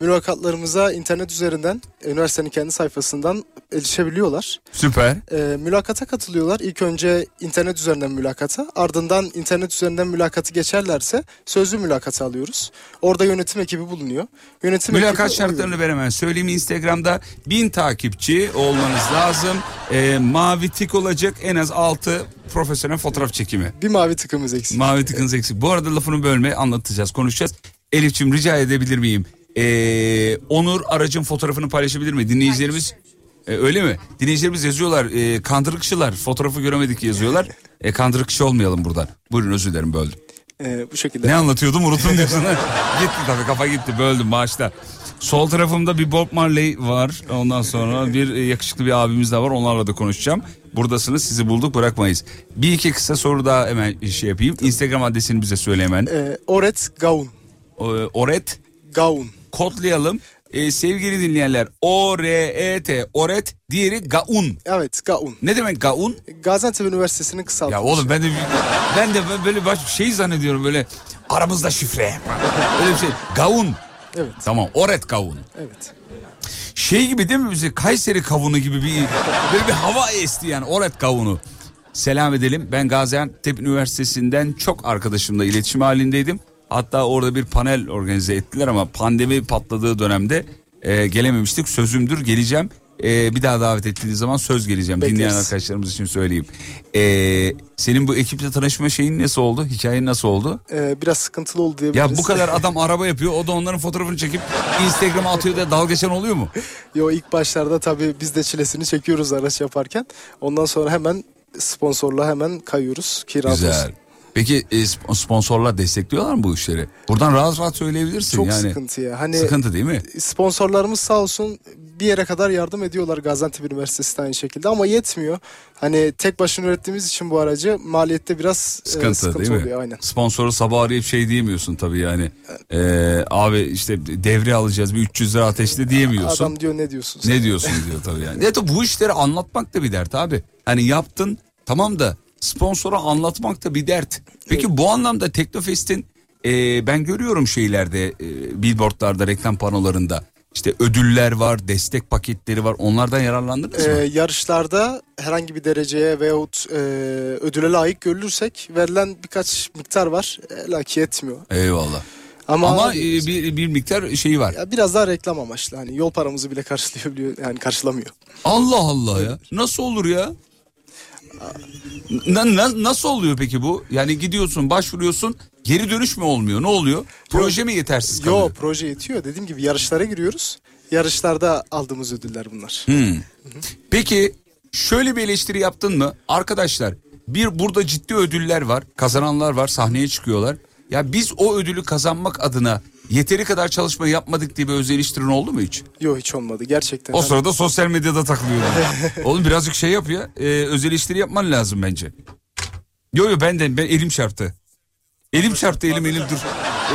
S7: Mülakatlarımıza internet üzerinden üniversitenin kendi sayfasından erişebiliyorlar.
S3: Süper.
S7: E, mülakata katılıyorlar. İlk önce internet üzerinden mülakata ardından internet üzerinden mülakatı geçerlerse sözlü mülakatı alıyoruz. Orada yönetim ekibi bulunuyor. Yönetim
S3: Mülakat
S7: ekibi-
S3: şartlarını ben hemen söyleyeyim. Instagram'da bin takipçi olmanız lazım. E, mavi tik olacak en az 6 profesyonel fotoğraf çekimi.
S7: Bir mavi tıkımız eksik.
S3: Mavi tıkınız eksik. Bu arada lafını bölme anlatacağız konuşacağız. Elif'ciğim rica edebilir miyim? Ee, Onur aracın fotoğrafını paylaşabilir mi? Dinleyicilerimiz e, öyle mi? Dinleyicilerimiz yazıyorlar e, kandırıkçılar fotoğrafı göremedik yazıyorlar. E, kandırıkçı olmayalım buradan. Buyurun özür dilerim böldüm.
S7: E, bu şekilde.
S3: Ne anlatıyordum unuttum diyorsun. gitti tabii kafa gitti böldüm bağışla. Sol tarafımda bir Bob Marley var. Ondan sonra bir e, yakışıklı bir abimiz de var. Onlarla da konuşacağım. Buradasınız sizi bulduk bırakmayız. Bir iki kısa soru daha hemen şey yapayım. Instagram adresini bize söyle hemen.
S7: E, Oret Gaun.
S3: Ee, Oret
S7: Gaun.
S3: Kodlayalım. Ee, sevgili dinleyenler O-R-E-T Oret diğeri Gaun.
S7: Evet Gaun.
S3: Ne demek Gaun?
S7: Gaziantep Üniversitesi'nin kısaltılmışı.
S3: Ya oğlum ben de ben de böyle baş şey zannediyorum böyle aramızda şifre. Öyle bir şey. Gaun.
S7: Evet.
S3: Tamam Oret Gaun.
S7: Evet.
S3: Şey gibi değil mi bize Kayseri kavunu gibi bir böyle bir hava esti yani Oret kavunu. Selam edelim. Ben Gaziantep Üniversitesi'nden çok arkadaşımla iletişim halindeydim. Hatta orada bir panel organize ettiler ama pandemi patladığı dönemde e, gelememiştik. Sözümdür geleceğim. E, bir daha davet ettiğiniz zaman söz geleceğim.
S7: Bekleriz.
S3: Dinleyen arkadaşlarımız için söyleyeyim. E, senin bu ekiple tanışma şeyin nasıl oldu? Hikayen nasıl oldu?
S7: Ee, biraz sıkıntılı oldu diyebiliriz.
S3: Ya bu kadar adam araba yapıyor. O da onların fotoğrafını çekip Instagram'a atıyor da dalga geçen oluyor mu?
S7: Yo ilk başlarda tabii biz de çilesini çekiyoruz araç yaparken. Ondan sonra hemen sponsorla hemen kayıyoruz. Kira
S3: Güzel.
S7: olsun.
S3: Peki e, sp- sponsorlar destekliyorlar mı bu işleri? Buradan rahat rahat söyleyebilirsin
S7: Çok
S3: yani.
S7: sıkıntı ya. Hani
S3: Sıkıntı değil mi?
S7: sponsorlarımız sağ olsun bir yere kadar yardım ediyorlar Gaziantep Üniversitesi de aynı şekilde ama yetmiyor. Hani tek başına ürettiğimiz için bu aracı maliyette biraz e,
S3: Sıkıntı,
S7: sıkıntı
S3: değil mi?
S7: oluyor aynen.
S3: Sponsoru sabah arayıp şey diyemiyorsun tabii yani. Ee, abi işte devre alacağız bir 300 lira ateşle diyemiyorsun.
S7: Adam diyor ne diyorsun sen?
S3: Ne diyorsun diyor tabii yani. Ya da bu işleri anlatmak da bir dert abi. Hani yaptın tamam da sponsora anlatmak da bir dert. Peki bu anlamda Teknofest'in e, ben görüyorum şeylerde e, billboardlarda reklam panolarında işte ödüller var destek paketleri var onlardan yararlandınız
S7: Ee,
S3: mı?
S7: yarışlarda herhangi bir dereceye veyahut e, ödüle layık görülürsek verilen birkaç miktar var. E, laki yetmiyor.
S3: Eyvallah.
S7: Ama,
S3: Ama e, bir, bir miktar şeyi var.
S7: ya biraz daha reklam amaçlı. Hani yol paramızı bile karşılayabiliyor yani karşılamıyor.
S3: Allah Allah ya. Nasıl olur ya? Na- na- nasıl oluyor peki bu? Yani gidiyorsun başvuruyorsun geri dönüş mü olmuyor? Ne oluyor? Proje mi yetersiz kalıyor?
S7: Yo proje yetiyor. Dediğim gibi yarışlara giriyoruz. Yarışlarda aldığımız ödüller bunlar.
S3: Hmm. Peki şöyle bir eleştiri yaptın mı? Arkadaşlar bir burada ciddi ödüller var. Kazananlar var sahneye çıkıyorlar. Ya biz o ödülü kazanmak adına yeteri kadar çalışma yapmadık diye bir öz eleştirin oldu mu hiç?
S7: Yo hiç olmadı gerçekten.
S3: O
S7: Hani
S3: sırada sosyal medyada takılıyordum. Oğlum birazcık şey yap ya. E, öz eleştiri yapman lazım bence. Yo yo ben de ben elim çarptı. Elim çarptı elim elim dur.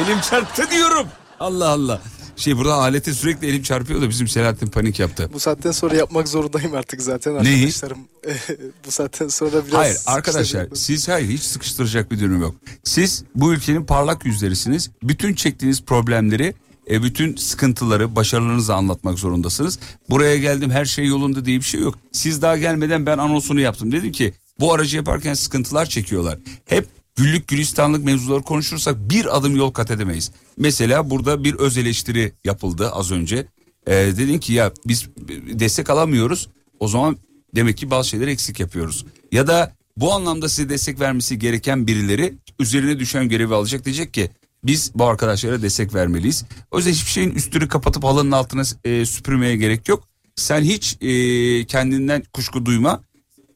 S3: Elim çarptı diyorum. Allah Allah. Şey burada alete sürekli elim çarpıyor da bizim Selahattin panik yaptı.
S7: Bu saatten sonra yapmak zorundayım artık zaten
S3: Neyi?
S7: arkadaşlarım. bu saatten sonra biraz
S3: Hayır arkadaşlar siz hayır hiç sıkıştıracak bir durum yok. Siz bu ülkenin parlak yüzlerisiniz. Bütün çektiğiniz problemleri e, bütün sıkıntıları, başarılarınızı anlatmak zorundasınız. Buraya geldim her şey yolunda diye bir şey yok. Siz daha gelmeden ben anonsunu yaptım. Dedim ki bu aracı yaparken sıkıntılar çekiyorlar. Hep güllük gülistanlık mevzuları konuşursak bir adım yol kat edemeyiz. Mesela burada bir öz eleştiri yapıldı az önce. E, dedin ki ya biz destek alamıyoruz. O zaman demek ki bazı şeyleri eksik yapıyoruz. Ya da bu anlamda size destek vermesi gereken birileri üzerine düşen görevi alacak diyecek ki biz bu arkadaşlara destek vermeliyiz. O yüzden hiçbir şeyin üstünü kapatıp halının altına e, süpürmeye gerek yok. Sen hiç e, kendinden kuşku duyma.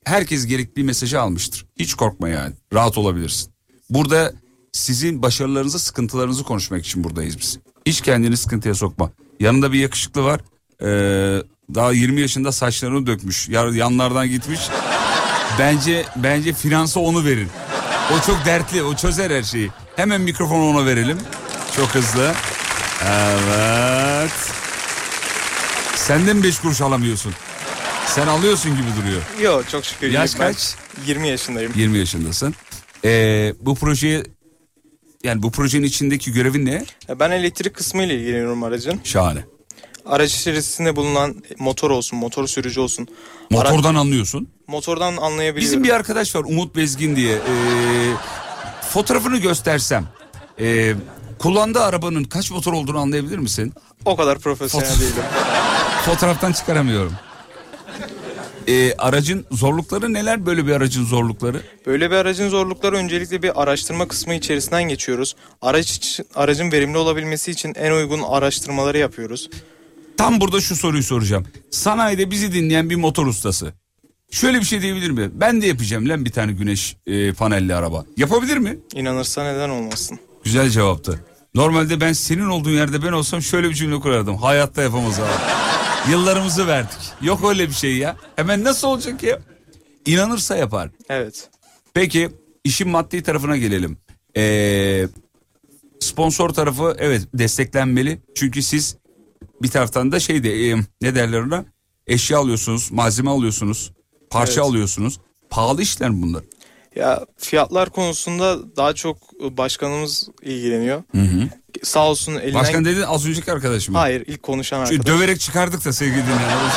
S3: Herkes gerekli mesajı almıştır. Hiç korkma yani. Rahat olabilirsin. Burada sizin başarılarınızı, sıkıntılarınızı konuşmak için buradayız biz. Hiç kendini sıkıntıya sokma. Yanında bir yakışıklı var. Ee, daha 20 yaşında saçlarını dökmüş. Yanlardan gitmiş. Bence bence finansa onu verin. O çok dertli. O çözer her şeyi. Hemen mikrofonu ona verelim. Çok hızlı. Evet. Senden beş kuruş alamıyorsun. Sen alıyorsun gibi duruyor.
S8: Yok çok şükür.
S3: Yaş kaç?
S8: 20 yaşındayım.
S3: 20 yaşındasın. Ee, bu projeye yani bu projenin içindeki görevin ne?
S8: Ben elektrik kısmı ile ilgileniyorum aracın.
S3: Şahane.
S8: Araç içerisinde bulunan motor olsun, motor sürücü olsun. Ara-
S3: Motordan anlıyorsun.
S8: motordan anlayabiliyorum.
S3: Bizim bir arkadaş var Umut Bezgin diye. Ee, fotoğrafını göstersem ee, kullandığı arabanın kaç motor olduğunu anlayabilir misin?
S8: O kadar profesyonel
S3: Foto-
S8: değilim.
S3: Fotoğraftan çıkaramıyorum. Ee, aracın zorlukları neler böyle bir aracın zorlukları?
S8: Böyle bir aracın zorlukları öncelikle bir araştırma kısmı içerisinden geçiyoruz. Araç aracın verimli olabilmesi için en uygun araştırmaları yapıyoruz.
S3: Tam burada şu soruyu soracağım. Sanayide bizi dinleyen bir motor ustası. Şöyle bir şey diyebilir mi? Ben de yapacağım lan bir tane güneş e, panelli araba. Yapabilir mi?
S8: İnanırsa neden olmasın?
S3: Güzel cevaptı. Normalde ben senin olduğun yerde ben olsam şöyle bir cümle kurardım. Hayatta yapamaz abi. Yıllarımızı verdik. Yok öyle bir şey ya. Hemen nasıl olacak ya? İnanırsa yapar.
S8: Evet.
S3: Peki işin maddi tarafına gelelim. Ee, sponsor tarafı evet desteklenmeli. Çünkü siz bir taraftan da şey de e, ne derler ona eşya alıyorsunuz, malzeme alıyorsunuz, parça
S8: Evet.
S3: alıyorsunuz. Pahalı işler bunlar.
S8: Ya fiyatlar konusunda daha çok başkanımız ilgileniyor. Sağ olsun elinden...
S3: Başkan dedin az önceki arkadaşım.
S8: Hayır ilk konuşan
S3: Çünkü
S8: arkadaş.
S3: döverek çıkardık da sevgili dinleyenler.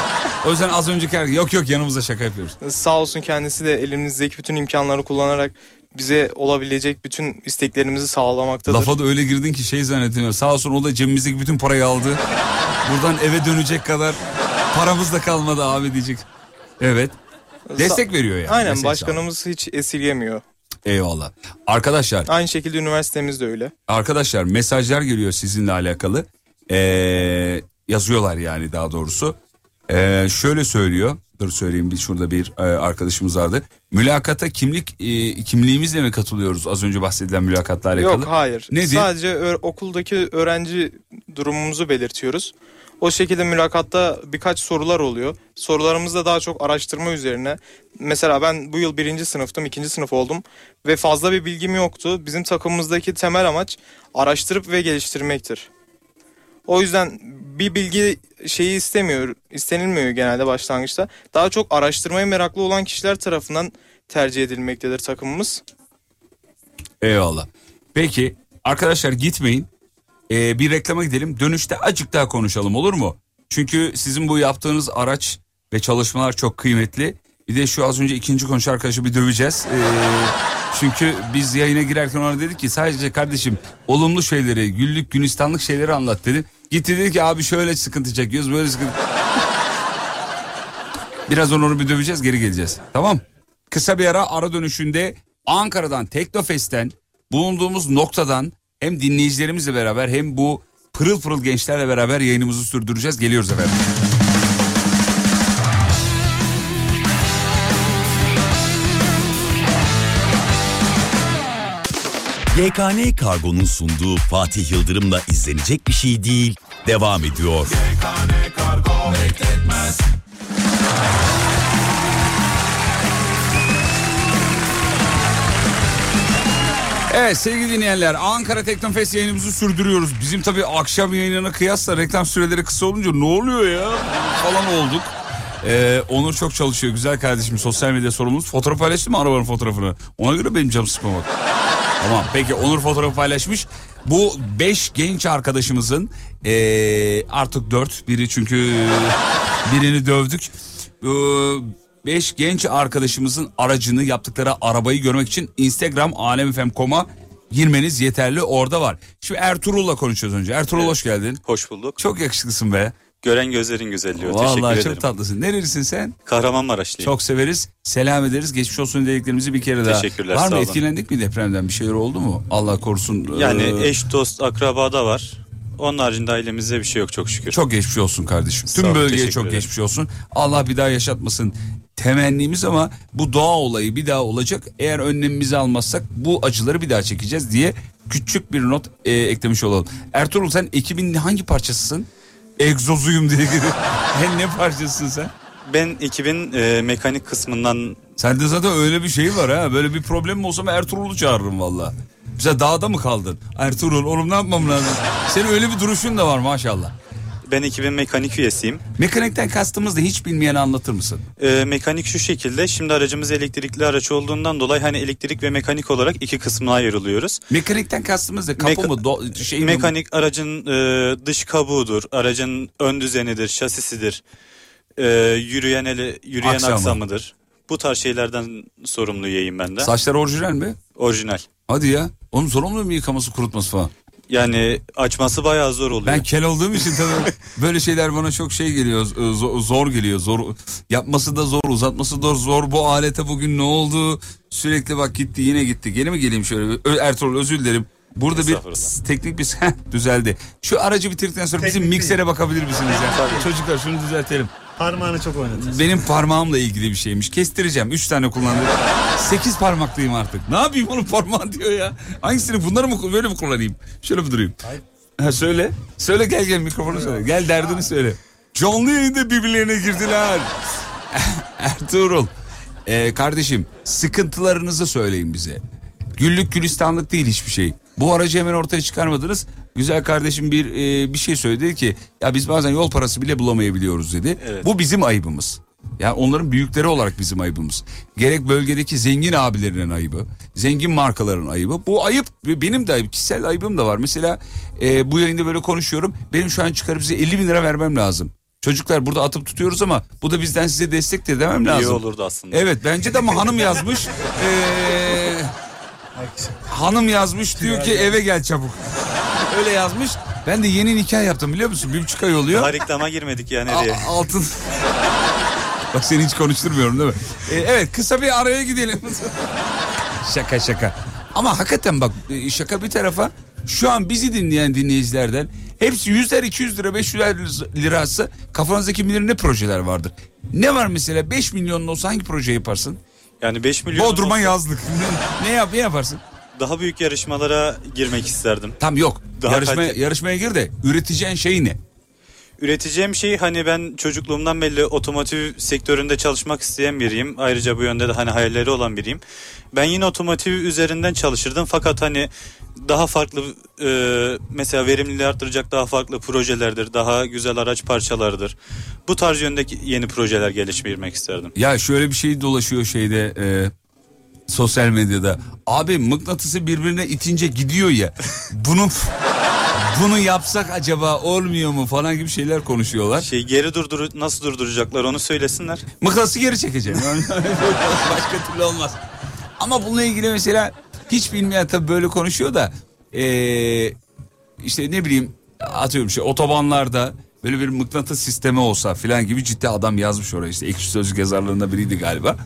S3: O yüzden az önceki arkadaş. Yok yok yanımızda şaka yapıyoruz.
S8: Sağ olsun kendisi de elimizdeki bütün imkanları kullanarak bize olabilecek bütün isteklerimizi sağlamaktadır.
S3: Lafa da öyle girdin ki şey zannettim. Sağ olsun o da cebimizdeki bütün parayı aldı. Buradan eve dönecek kadar paramız da kalmadı abi diyecek. Evet. Destek veriyor yani.
S8: Aynen
S3: Destek
S8: başkanımız hiç esirgemiyor.
S3: Eyvallah. Arkadaşlar
S8: Aynı şekilde üniversitemiz de öyle.
S3: Arkadaşlar mesajlar geliyor sizinle alakalı. Ee, yazıyorlar yani daha doğrusu. Ee, şöyle söylüyor. Dur söyleyeyim bir şurada bir e, arkadaşımız vardı. Mülakata kimlik e, kimliğimizle mi katılıyoruz az önce bahsedilen mülakatla alakalı?
S8: Yok hayır.
S3: Nedir?
S8: Sadece ö- okuldaki öğrenci durumumuzu belirtiyoruz. O şekilde mülakatta birkaç sorular oluyor. Sorularımız da daha çok araştırma üzerine. Mesela ben bu yıl birinci sınıftım, ikinci sınıf oldum. Ve fazla bir bilgim yoktu. Bizim takımımızdaki temel amaç araştırıp ve geliştirmektir. O yüzden bir bilgi şeyi istemiyor, istenilmiyor genelde başlangıçta. Daha çok araştırmaya meraklı olan kişiler tarafından tercih edilmektedir takımımız.
S3: Eyvallah. Peki arkadaşlar gitmeyin. Ee, bir reklama gidelim. Dönüşte acık daha konuşalım olur mu? Çünkü sizin bu yaptığınız araç ve çalışmalar çok kıymetli. Bir de şu az önce ikinci konuşan arkadaşı bir döveceğiz. Ee, çünkü biz yayına girerken ona dedik ki sadece kardeşim olumlu şeyleri, güllük günistanlık şeyleri anlat dedim. Gitti dedi ki abi şöyle sıkıntı çekiyoruz böyle sıkıntı. Birazdan onu bir döveceğiz geri geleceğiz. Tamam. Kısa bir ara ara dönüşünde Ankara'dan Teknofest'ten bulunduğumuz noktadan hem dinleyicilerimizle beraber hem bu pırıl pırıl gençlerle beraber yayınımızı sürdüreceğiz. Geliyoruz efendim.
S1: YKN Kargo'nun sunduğu Fatih Yıldırım'la izlenecek bir şey değil. Devam ediyor.
S2: YKN Kargo bekletmez
S3: Evet sevgili dinleyenler Ankara Teknofest yayınımızı sürdürüyoruz. Bizim tabii akşam yayınına kıyasla reklam süreleri kısa olunca ne oluyor ya falan olduk. Ee, Onur çok çalışıyor güzel kardeşim sosyal medya sorumlumuz. Fotoğraf paylaştı mı arabanın fotoğrafını? Ona göre benim canım sıkmamak. Tamam peki Onur fotoğrafı paylaşmış. Bu beş genç arkadaşımızın ee, artık dört biri çünkü birini dövdük. Ee, beş genç arkadaşımızın aracını yaptıkları arabayı görmek için Instagram alemfm.com'a girmeniz yeterli orada var. Şimdi Ertuğrul'la konuşuyoruz önce. Ertuğrul hoş geldin.
S9: Hoş bulduk.
S3: Çok yakışıklısın be.
S9: Gören gözlerin güzelliği.
S3: Vallahi
S9: Teşekkür
S3: çok
S9: ederim.
S3: tatlısın. Nerelisin sen?
S9: Kahramanmaraşlıyım.
S3: Çok severiz. Selam ederiz. Geçmiş olsun dileklerimizi bir kere daha.
S9: Teşekkürler,
S3: Var mı
S9: sağ
S3: etkilendik mi depremden? Bir şeyler oldu mu? Allah korusun.
S9: Yani
S3: Ee,
S9: eş, dost, akraba da var. Onun haricinde ailemizde bir şey yok çok şükür.
S3: Çok geçmiş olsun kardeşim.
S9: Sağ
S3: Tüm
S9: olun,
S3: bölgeye çok
S9: ederim.
S3: geçmiş olsun. Allah bir daha yaşatmasın temennimiz ama bu doğa olayı bir daha olacak. Eğer önlemimizi almazsak bu acıları bir daha çekeceğiz diye küçük bir not e, eklemiş olalım. Ertuğrul sen ekibin hangi parçasısın? Egzozuyum diye. Sen ne parçasısın sen?
S9: Ben ekibin e, mekanik kısmından
S3: Sende zaten öyle bir şey var ha. Böyle bir problemim olsa ben Ertuğrul'u çağırırım valla. Bize dağda mı kaldın? Ertuğrul oğlum ne yapmam lazım? Senin öyle bir duruşun da var maşallah.
S9: Ben ekibin mekanik üyesiyim.
S3: Mekanikten kastımız da hiç bilmeyeni anlatır mısın?
S9: Ee, mekanik şu şekilde. Şimdi aracımız elektrikli araç olduğundan dolayı hani elektrik ve mekanik olarak iki kısmına ayrılıyoruz.
S3: Mekanikten kastımız da kapı
S9: Meka-
S3: mı do- şey mi?
S9: Mekanik aracın e, dış kabuğudur, aracın ön düzenidir, şasisidir, e, yürüyen ele, yürüyen
S3: Aksamı.
S9: aksamıdır. Bu tarz şeylerden sorumlu üyeyim ben de.
S3: Saçlar orijinal mi?
S9: Orijinal.
S3: Hadi ya. Onun olmuyor mu yıkaması kurutması falan?
S9: Yani açması bayağı zor oluyor.
S3: Ben kel olduğum için tabii böyle şeyler bana çok şey geliyor. Zor, zor geliyor. Zor yapması da zor, uzatması da zor. Bu alete bugün ne oldu? Sürekli bak gitti, yine gitti. Gene mi geleyim şöyle? Ertuğrul özür dilerim. Burada bir teknik bir düzeldi. Şu aracı bitirdikten sonra bizim miksere bakabilir misiniz ya? Çocuklar şunu düzeltelim.
S10: Parmağını çok oynatır.
S3: Benim parmağımla ilgili bir şeymiş. Kestireceğim. Üç tane kullandım. Sekiz parmaklıyım artık. Ne yapayım onun parmağı diyor ya. Hangisini bunları mı böyle mi kullanayım? Şöyle mi durayım? Ha, söyle. Söyle gel gel mikrofonu söyle. Gel derdini söyle. Canlı yayında birbirlerine girdiler. Ertuğrul. Ee, kardeşim sıkıntılarınızı söyleyin bize. Güllük gülistanlık değil hiçbir şey. Bu aracı hemen ortaya çıkarmadınız. Güzel kardeşim bir e, bir şey söyledi ki ya biz bazen yol parası bile bulamayabiliyoruz dedi.
S9: Evet.
S3: Bu bizim ayıbımız. Yani onların büyükleri olarak bizim ayıbımız. Gerek bölgedeki zengin abilerinin ayıbı, zengin markaların ayıbı. Bu ayıp benim de ayıp, kişisel ayıbım da var. Mesela e, bu yayında böyle konuşuyorum. Benim şu an çıkarıp size 50 bin lira vermem lazım. Çocuklar burada atıp tutuyoruz ama bu da bizden size destektir demem lazım.
S9: İyi olurdu aslında.
S3: Evet bence de ama hanım yazmış. Ee, hanım yazmış diyor ki eve gel çabuk. Öyle yazmış. Ben de yeni nikah yaptım biliyor musun? Bir buçuk ay oluyor.
S9: Daha reklama girmedik ya nereye?
S3: A- altın. Bak seni hiç konuşturmuyorum değil mi? Ee, evet kısa bir araya gidelim. şaka şaka. Ama hakikaten bak e, şaka bir tarafa şu an bizi dinleyen dinleyicilerden hepsi 100'ler 200 lira 500 lirası kafanızdaki bilir ne projeler vardır. Ne var mesela 5 milyonun olsa hangi proje yaparsın?
S9: Yani 5 milyon
S3: Bodrum'a
S9: olsa
S3: yazlık. Ne, ne yap ne yaparsın?
S9: daha büyük yarışmalara girmek isterdim.
S3: Tam yok.
S9: Daha
S3: yarışmaya,
S9: kalite-
S3: yarışmaya gir de üreteceğin şey ne?
S9: Üreteceğim şey hani ben çocukluğumdan belli otomotiv sektöründe çalışmak isteyen biriyim. Ayrıca bu yönde de hani hayalleri olan biriyim. Ben yine otomotiv üzerinden çalışırdım fakat hani daha farklı e, mesela verimliliği arttıracak daha farklı projelerdir. Daha güzel araç parçalarıdır. Bu tarz yöndeki yeni projeler geliştirmek isterdim.
S3: Ya şöyle bir şey dolaşıyor şeyde e, sosyal medyada. Abi mıknatısı birbirine itince gidiyor ya. Bunu bunu yapsak acaba olmuyor mu falan gibi şeyler konuşuyorlar.
S9: Şey geri durdur nasıl durduracaklar onu söylesinler.
S3: Mıknatısı geri çekeceğim. Başka türlü olmaz. Ama bununla ilgili mesela hiç bilmeyen tabii böyle konuşuyor da eee, işte ne bileyim atıyorum şey otobanlarda böyle bir mıknatıs sistemi olsa filan gibi ciddi adam yazmış oraya işte ekşi sözlük yazarlarında biriydi galiba.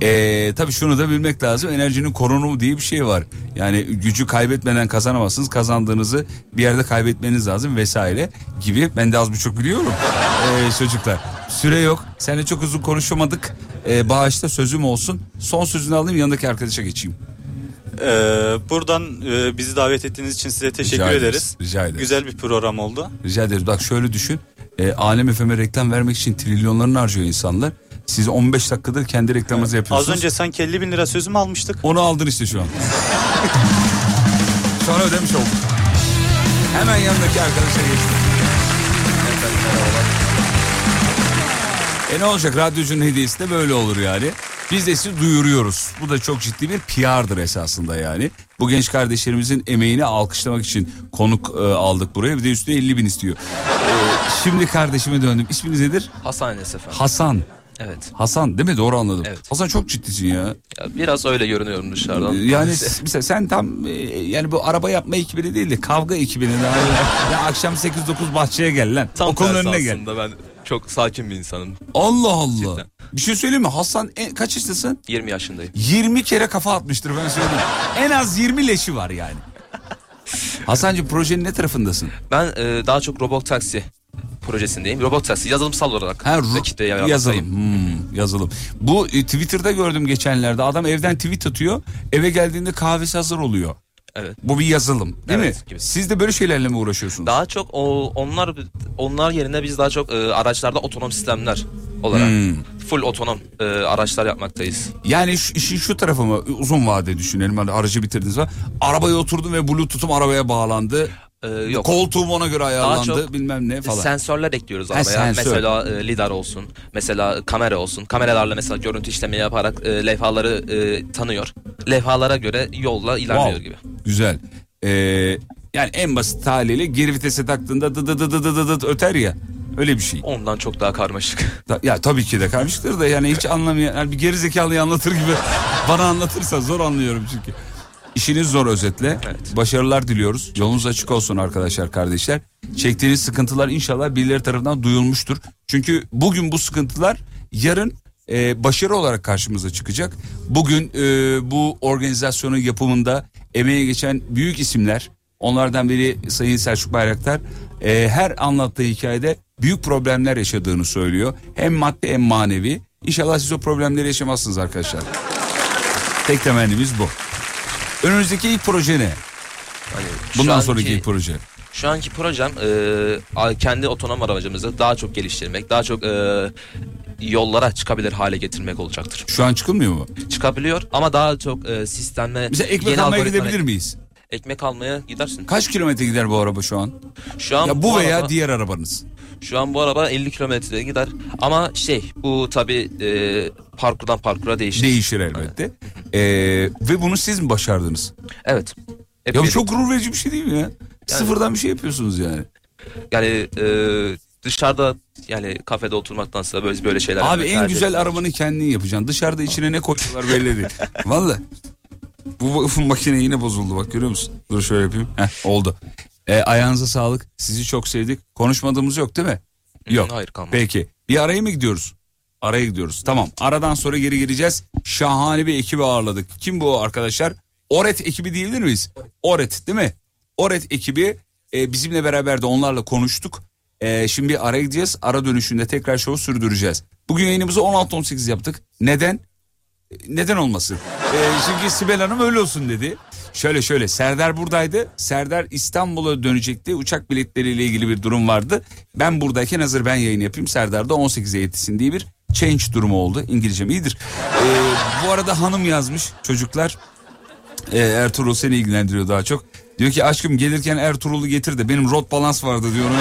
S3: Eee tabii şunu da bilmek lazım enerjinin korunumu diye bir şey var. Yani gücü kaybetmeden kazanamazsınız kazandığınızı bir yerde kaybetmeniz lazım vesaire gibi. Ben de az buçuk biliyorum Eee, çocuklar. Süre yok. Seninle çok uzun konuşamadık. Ee, bağışta sözüm olsun. Son sözünü alayım yanındaki arkadaşa geçeyim.
S9: Ee, buradan e, bizi davet ettiğiniz için size teşekkür
S3: Rica ederiz,
S9: ederiz.
S3: rica ederiz.
S9: Güzel bir program oldu.
S3: Rica ederiz. Bak şöyle düşün. E, Alem FM'e reklam vermek için trilyonlarını harcıyor insanlar. Siz 15 dakikadır kendi reklamınızı
S9: Az
S3: yapıyorsunuz.
S9: önce sanki 50 bin lira sözümü almıştık.
S3: Onu aldın işte şu an. an ödemiş olduk. Hemen yanındaki arkadaşa geçtim. Efendim, merhabalar. E ne olacak radyocunun hediyesi de böyle olur yani. Biz de sizi duyuruyoruz. Bu da çok ciddi bir PR'dır esasında yani. Bu genç kardeşlerimizin emeğini alkışlamak için konuk e, aldık buraya. Bir de üstüne 50 bin istiyor. E, şimdi kardeşime döndüm. İsminiz nedir?
S11: Hasan Enes efendim.
S3: Hasan.
S11: evet.
S3: Hasan değil mi? Doğru anladım.
S11: Evet.
S3: Hasan çok ciddisin ya.
S11: Ya biraz öyle görünüyorum dışarıdan.
S3: Yani s- mesela sen tam e, yani bu araba yapma ekibini değil de kavga ekibini ya akşam 8-9 bahçeye gel lan.
S11: Tam
S3: Okulun önüne gel.
S11: ben çok sakin bir insanım.
S3: Allah Allah.
S11: Cidden.
S3: Bir şey söyleyeyim mi? Hasan en- kaç yaşındasın?
S11: 20 yaşındayım.
S3: 20 kere kafa atmıştır ben söyleyeyim. en az 20 leşi var yani. Hasancığım projenin ne tarafındasın?
S11: Ben e, daha çok robot taksi projesindeyim. Robot taksi yazılımsal olarak
S3: Ha,
S11: kitleye
S3: yazılım. Hmm, yazılım. Bu e, Twitter'da gördüm geçenlerde. Adam evden tweet atıyor. Eve geldiğinde kahvesi hazır oluyor.
S11: Evet.
S3: Bu bir yazılım değil
S11: Evet,
S3: mi?
S11: gibi.
S3: Siz de böyle şeylerle mi uğraşıyorsunuz?
S11: Daha çok o, onlar onlar yerine biz daha çok e, araçlarda otonom sistemler olarak
S3: Hmm.
S11: full otonom e, araçlar yapmaktayız.
S3: Yani şu, işin şu tarafı mı uzun vade düşünelim. Hani aracı bitirdiniz var. Arabaya oturdum ve bluetooth'um arabaya bağlandı.
S11: Ee, yok.
S3: Koltuğum ona göre ayarlandı
S11: çok
S3: bilmem ne falan.
S11: Sensörler ekliyoruz arabaya.
S3: sensör.
S11: Mesela e, lidar olsun, mesela kamera olsun. Kameralarla mesela görüntü işlemi yaparak e, levhaları e, tanıyor. Levhalara göre yolla ilerliyor
S3: Wow.
S11: gibi.
S3: Güzel. Ee, yani en basit haliyle geri vitese taktığında dı dı dı dı dı dı dı öter ya. Öyle bir şey.
S11: Ondan çok daha karmaşık.
S3: Ta- Ya tabii ki de karışıktır da yani hiç anlamayan yani bir geri zekalıyı anlatır gibi bana anlatırsa zor anlıyorum çünkü. İşiniz zor özetle.
S11: Evet.
S3: Başarılar diliyoruz. Yolunuz açık olsun arkadaşlar, kardeşler. Çektiğiniz sıkıntılar inşallah birileri tarafından duyulmuştur. Çünkü bugün bu sıkıntılar yarın e, başarı olarak karşımıza çıkacak. Bugün e, bu organizasyonun yapımında emeğe geçen büyük isimler, onlardan biri Sayın Selçuk Bayraktar, e, her anlattığı hikayede büyük problemler yaşadığını söylüyor. Hem maddi hem manevi. İnşallah siz o problemleri yaşamazsınız arkadaşlar. Tek temennimiz bu. Önümüzdeki ilk proje ne?
S11: Hani
S3: Bundan
S11: anki-
S3: sonraki ilk proje.
S11: Şu anki projem e, kendi otonom aracımızı daha çok geliştirmek, daha çok e, yollara çıkabilir hale getirmek olacaktır.
S3: Şu an çıkılmıyor mu?
S11: Çıkabiliyor ama daha çok e, sistemle
S3: Mesela ekmek almaya gidebilir miyiz?
S11: Ekmek almaya gidersin.
S3: Kaç kilometre gider bu araba şu an?
S11: Şu an
S3: Ya bu veya
S11: araba-
S3: diğer arabanız.
S11: Şu an bu araba 50 kilometre gider. Ama şey bu tabi parkurdan parkura değişir.
S3: Değişir elbette. Ee, ve bunu siz mi başardınız?
S11: Evet. Hep
S3: Ya bu çok gurur verici bir şey değil mi ya? Sıfırdan bir şey yapıyorsunuz yani.
S11: Yani e, dışarıda yani kafede oturmaktansa böyle böyle şeyler.
S3: Abi en güzel arabanı kendin yapacaksın. Dışarıda içine ne koyuyorlar belli değil. Valla. Bu, bu makine yine bozuldu bak görüyor musun? Dur şöyle yapayım. Heh, oldu. Ee, ayağınıza sağlık. Sizi çok sevdik. Konuşmadığımız yok değil mi? Yok.
S11: Hayır kalmadı.
S3: Peki. Bir araya mı gidiyoruz? Araya gidiyoruz. Tamam. Aradan sonra geri geleceğiz. Şahane bir ekibi ağırladık. Kim bu arkadaşlar? Oret ekibi değildir miyiz? Oret değil mi? Oret ekibi e, bizimle beraber de onlarla konuştuk. E, şimdi bir araya gideceğiz. Ara dönüşünde tekrar şovu sürdüreceğiz. Bugün yayınımızı 16-18 yaptık. Neden? E, Neden olmasın? E, çünkü Sibel Hanım öyle olsun dedi. Şöyle şöyle Serdar buradaydı. Serdar İstanbul'a dönecekti. Uçak biletleriyle ilgili bir durum vardı. Ben buradayken hazır ben yayın yapayım. Serdar da 18'e yetişsin diye bir change durumu oldu. İngilizcem iyidir. E, bu arada hanım yazmış çocuklar. E, Ertuğrul seni ilgilendiriyor daha çok. Diyor ki aşkım gelirken Ertuğrul'u getir de benim rot balans vardı diyor. Onu...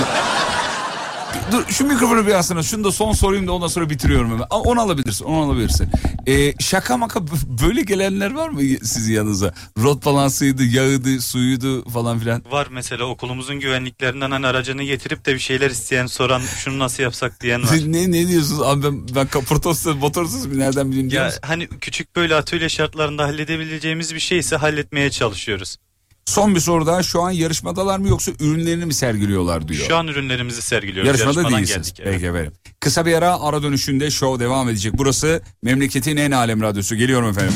S3: Dur şu mikrofonu bir alsana. Şunu da son sorayım da ondan sonra bitiriyorum hemen. Onu alabilirsin, onu alabilirsin. E, şaka maka böyle gelenler var mı sizin yanınıza? Rot balansıydı, yağıydı, suyuydu falan filan.
S9: Var mesela okulumuzun güvenliklerinden hani aracını getirip de bir şeyler isteyen soran şunu nasıl yapsak diyen var.
S3: ne ne diyorsunuz abi ben, ben kaportosuz motorsuz bir nereden bileyim diyor
S9: Ya hani küçük böyle atölye şartlarında halledebileceğimiz bir şeyse halletmeye çalışıyoruz.
S3: Son bir soru daha şu an yarışmadalar mı yoksa ürünlerini mi sergiliyorlar diyor.
S9: Şu an ürünlerimizi sergiliyoruz.
S3: Yarışmada
S9: Yarışmadan
S3: değilsiniz.
S9: geldik. evet.
S3: Peki efendim. Kısa bir ara ara dönüşünde show devam edecek. Burası memleketin en alem radyosu. Geliyorum efendim.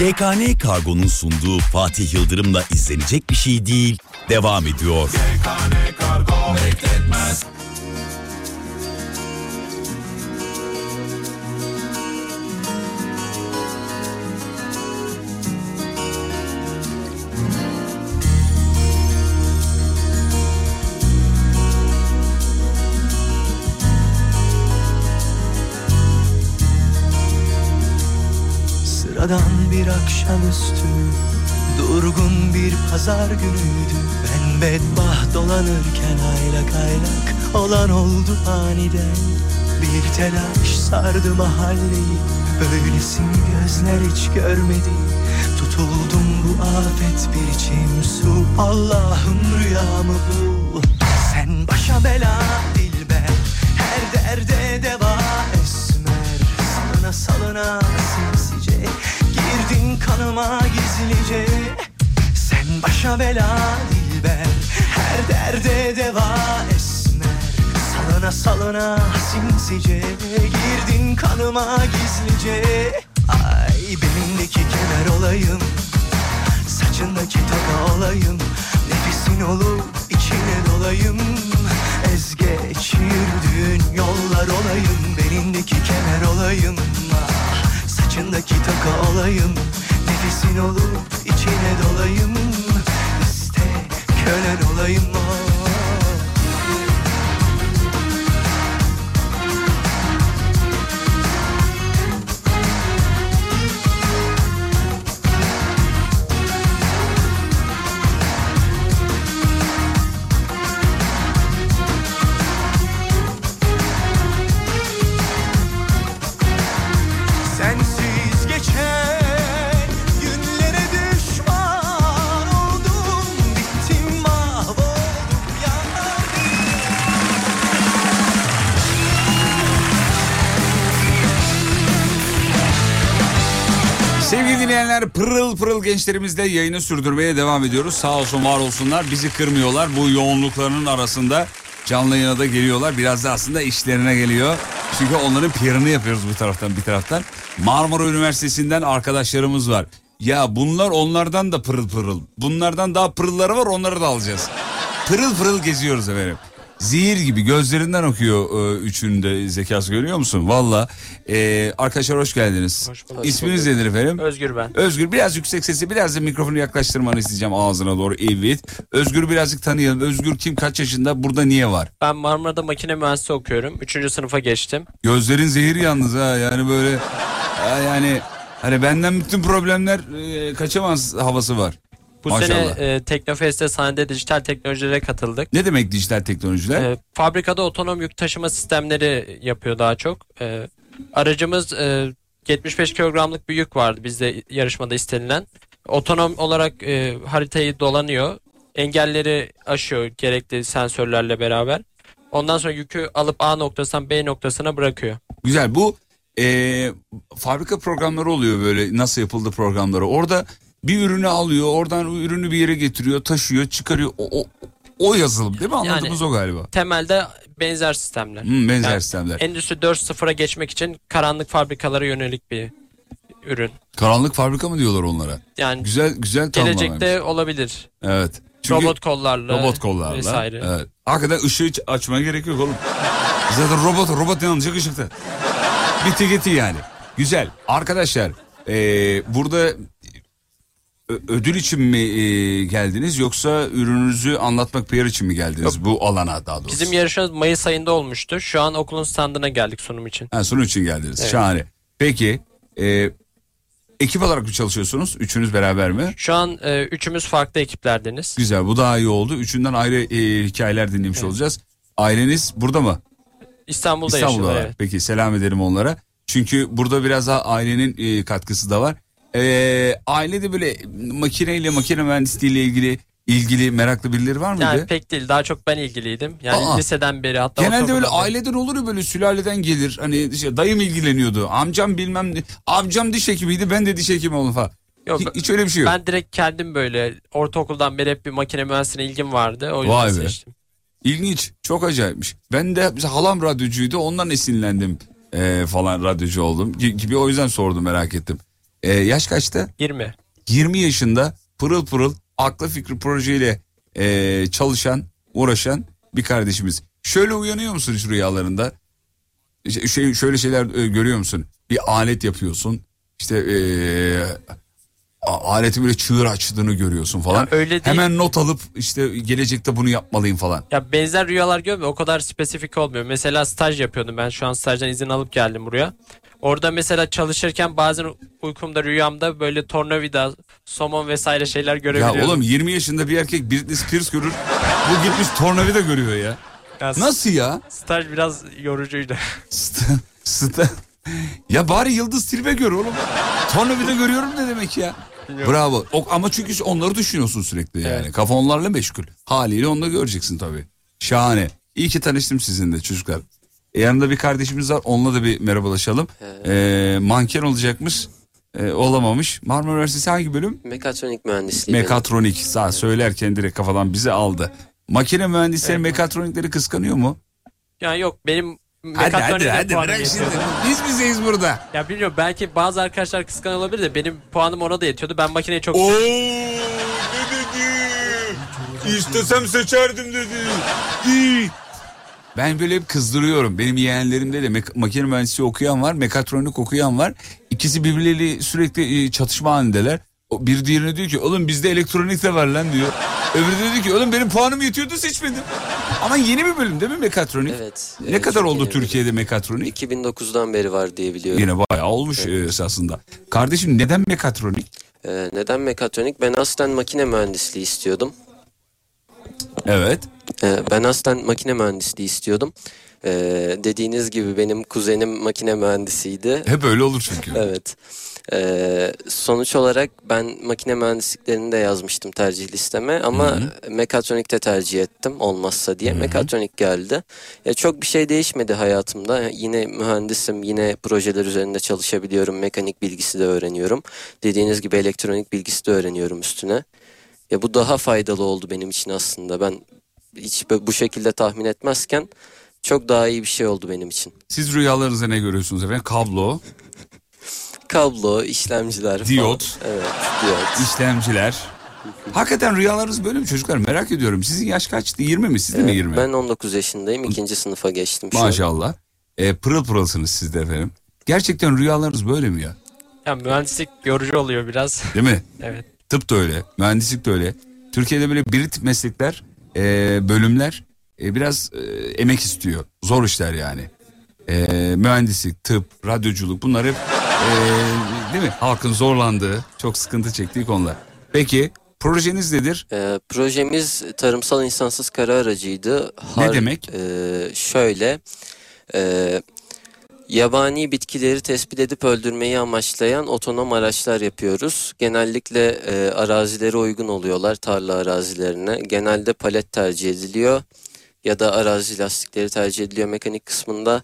S1: YKN Kargo'nun sunduğu Fatih Yıldırım'la izlenecek bir şey değil. Devam ediyor.
S12: YKN Kargo bekletmez
S13: Sıradan bir akşamüstü Durgun bir pazar günüydü. Ben bedbaht dolanırken aylak aylak Olan oldu aniden. Bir telaş sardı mahalleyi Böylesin gözler hiç görmedi. Tutuldum bu afet bir içim su Allah'ım rüyamı bul Sen başa bela dilber Her derde deva esmer. Salına salına sinsice Kanıma gizlice Sen başa bela dilber Her derde deva esmer. Salına salına sinsice Girdin kanıma gizlice. Ay belindeki kemer olayım. Saçındaki taka olayım. Nefesin olup içine dolayım. Ez geç yürüdüğün yollar olayım. Belindeki kemer olayım. Ah, Saçındaki taka olayım Nefesin olup içine dolayım İste kölen olayım ah.
S3: Dinleyenler pırıl pırıl gençlerimizle yayını sürdürmeye devam ediyoruz. Sağ olsun var olsunlar bizi kırmıyorlar. Bu yoğunluklarının arasında canlı yayına da geliyorlar. Biraz da aslında işlerine geliyor. Çünkü onların PR'ını yapıyoruz bu taraftan bir taraftan. Marmara Üniversitesi'nden arkadaşlarımız var. Ya bunlar onlardan da pırıl pırıl. Bunlardan daha pırılları var onları da alacağız. Pırıl pırıl geziyoruz efendim. Zehir gibi gözlerinden okuyor e, üçünün de zekası görüyor musun? Valla. E, arkadaşlar hoş geldiniz. İsminiz nedir efendim?
S10: Özgür ben.
S3: Özgür biraz yüksek sesi biraz da mikrofonu yaklaştırmanı isteyeceğim ağzına doğru. Evet. Özgür birazcık tanıyalım. Özgür kim kaç yaşında burada niye var?
S10: Ben Marmara'da makine mühendisliği okuyorum. Üçüncü sınıfa geçtim.
S3: Gözlerin zehir yalnız ha yani böyle ha, yani hani benden bütün problemler e, kaçamaz havası var.
S10: Bu
S3: Maşallah.
S10: sene e, Teknofest'te sahnede dijital teknolojilere katıldık.
S3: Ne demek dijital teknolojiler?
S10: E, fabrikada otonom yük taşıma sistemleri yapıyor daha çok. E, aracımız e, 75 kilogramlık bir yük vardı bizde yarışmada istenilen. Otonom olarak e, haritayı dolanıyor. Engelleri aşıyor gerekli sensörlerle beraber. Ondan sonra yükü alıp A noktasından B noktasına bırakıyor.
S3: Güzel bu e, fabrika programları oluyor böyle nasıl yapıldı programları. Orada bir ürünü alıyor oradan o ürünü bir yere getiriyor taşıyor çıkarıyor. O, o, o yazılım değil mi anladığımız o galiba.
S10: Temelde benzer sistemler.
S3: Hmm, benzer sistemler.
S10: Endüstri 4.0'a geçmek için karanlık fabrikalara yönelik bir ürün.
S3: Karanlık fabrika mı diyorlar onlara?
S10: Yani
S3: Güzel güzel
S10: gelecekte olabilir.
S3: Evet.
S10: Robot kollarla
S3: Robot kollarla.
S10: vesaire.
S3: Evet. Hakikaten ışığı açmaya gerek yok oğlum. Zaten robot robot yanacak ışıkta. Bitti gitti yani. Güzel. Arkadaşlar eee, burada ödül için mi eee, geldiniz yoksa ürününüzü anlatmak PR için mi geldiniz bu alana daha doğrusu?
S10: Bizim yarışımız Mayıs ayında olmuştu. Şu an okulun standına geldik sunum için.
S3: Ha, sunum için geldiniz.
S10: Evet.
S3: Şahane. Peki eee, ekip olarak mı çalışıyorsunuz? Üçünüz beraber mi?
S10: Şu an e, üçümüz farklı ekiplerdeniz.
S3: Güzel bu daha iyi oldu. Üçünden ayrı eee, hikayeler dinlemiş olacağız. Aileniz burada mı?
S10: İstanbul'da,
S3: İstanbul'da
S10: yaşıyorlar. Evet.
S3: Peki selam ederim onlara. Çünkü burada biraz daha ailenin e, katkısı da var. Ee, ailede böyle makineyle makine mühendisliğiyle ilgili ilgili meraklı birileri var mıydı?
S10: Yani pek değil. Daha çok ben ilgiliydim. Yani
S3: Aa.
S10: liseden beri hatta
S3: Genelde öyle
S10: ortaokuldan beri.
S3: aileden olur ya böyle sülaleden gelir. Hani işte dayım ilgileniyordu. Amcam bilmem ne. Amcam diş hekimiydi ben de diş hekimi oldum falan.
S10: Yok,
S3: Hiç, hiç öyle bir şey yok.
S10: Ben direkt kendim böyle ortaokuldan beri hep bir makine mühendisliğine ilgim vardı. O yüzden
S3: Vay be.
S10: seçtim.
S3: İlginç. Çok acayipmiş. Ben de mesela halam radyocuydu. Ondan esinlendim e, falan radyocu oldum. Gi- Gibi o yüzden sordum merak ettim. E, yaş kaçta?
S10: 20.
S3: 20 yaşında pırıl pırıl aklı fikri projeyle e, çalışan, uğraşan bir kardeşimiz. Şöyle uyanıyor musun hiç rüyalarında? Şey, şöyle şeyler e, görüyor musun? Bir alet yapıyorsun. İşte e, a- aletin böyle çığır açtığını görüyorsun falan.
S10: Ya öyle değil.
S3: Hemen not alıp işte gelecekte bunu yapmalıyım falan.
S10: Ya benzer rüyalar görmüyor o kadar spesifik olmuyor. Mesela staj yapıyordum ben şu an stajdan izin alıp geldim buraya. Orada mesela çalışırken bazen uykumda rüyamda böyle tornavida, somon vesaire şeyler
S3: Ya
S10: görebiliyorum.
S3: oğlum 20 yaşında bir erkek Britney Spears görür. Bu gitmiş tornavida görüyor ya.
S10: Ya
S3: Nasıl ya?
S10: Staj biraz yorucuydu.
S3: St- st- ya bari Yıldız Tilbe gör oğlum. Tornavida görüyorum ne demek ya? Bravo. O, ama çünkü onları düşünüyorsun sürekli yani. Kafa onlarla meşgul. Haliyle onu da göreceksin tabii. Şahane. İyi ki tanıştım sizinle çocuklar. E, yanında bir kardeşimiz var. Onunla da bir merhabalaşalım. E, manken olacakmış. E, olamamış. Marmara Üniversitesi hangi bölüm?
S14: Mekatronik mühendisliği.
S3: Mekatronik. Sağ söylerken direkt kafadan bizi aldı. Makine mühendisleri mekatronikleri kıskanıyor mu?
S10: Ya yok benim
S3: Hadi hadi hadi bırak şimdi. Biz bizeyiz burada.
S10: Ya bilmiyorum belki bazı arkadaşlar kıskanıyor olabilir de benim puanım ona da yetiyordu. Ben makineyi çok
S3: Oo, ne dedi? İstesem seçerdim dedi. Ben böyle hep kızdırıyorum. Benim yeğenlerimde de makine mühendisliği okuyan var, mekatronik okuyan var. İkisi birbirleriyle sürekli e, çatışma halindeler. O bir diğerine diyor ki oğlum bizde elektronik de var lan diyor. Öbürü de diyor ki oğlum benim puanım yetiyordu seçmedim. Ama yeni bir bölüm değil mi mekatronik?
S14: Evet.
S3: Ne
S14: evet,
S3: kadar oldu Türkiye'de mekatronik?
S14: 2009'dan beri var diye biliyorum.
S3: Yine bayağı olmuş e, esasında. Kardeşim neden mekatronik?
S14: Ee, neden mekatronik? Ben aslen makine mühendisliği istiyordum.
S3: Evet.
S14: Ee, ben aslen makine mühendisliği istiyordum. Ee, dediğiniz gibi benim kuzenim makine mühendisiydi.
S3: Hep öyle olur çünkü.
S14: Evet. Ee, sonuç olarak ben makine mühendisliklerini de yazmıştım tercih listeme ama mekatronikte tercih ettim olmazsa diye. Mekatronik geldi. Ya çok bir şey değişmedi hayatımda. Yine mühendisim, yine projeler üzerinde çalışabiliyorum. Mekanik bilgisi de öğreniyorum. Dediğiniz gibi elektronik bilgisi de öğreniyorum üstüne. Ya bu daha faydalı oldu benim için aslında. Ben hiç bu şekilde tahmin etmezken çok daha iyi bir şey oldu benim için.
S3: Siz rüyalarınızda ne görüyorsunuz efendim? Kablo,
S14: Kablo, işlemciler
S3: Diyot.
S14: falan. Evet, diyot.
S3: işlemciler. Hakikaten rüyalarınız böyle mi çocuklar? Merak ediyorum. Sizin yaş kaçtı? 20 mi? Sizde mi
S14: Evet,
S3: 20?
S14: Ben 19 yaşındayım. ikinci sınıfa geçtim şu an.
S3: Maşallah. E, pırıl pırılsınız siz de efendim. Gerçekten rüyalarınız böyle mi ya?
S10: Ya mühendislik yorucu oluyor biraz.
S3: Değil mi?
S10: evet.
S3: Tıp da öyle, mühendislik de öyle. Türkiye'de böyle bir tip meslekler, e, bölümler e, biraz e, emek istiyor. Zor işler yani. E, mühendislik, tıp, radyoculuk bunlar hep e, değil mi? Halkın zorlandığı, çok sıkıntı çektiği konular. Peki projeniz nedir?
S14: Ee, projemiz tarımsal insansız kara aracıydı.
S3: Ne demek?
S14: Ee, şöyle, e, yabani bitkileri tespit edip öldürmeyi amaçlayan otonom araçlar yapıyoruz. Genellikle e, arazilere uygun oluyorlar, tarla arazilerine. Genelde palet tercih ediliyor ya da arazi lastikleri tercih ediliyor mekanik kısmında.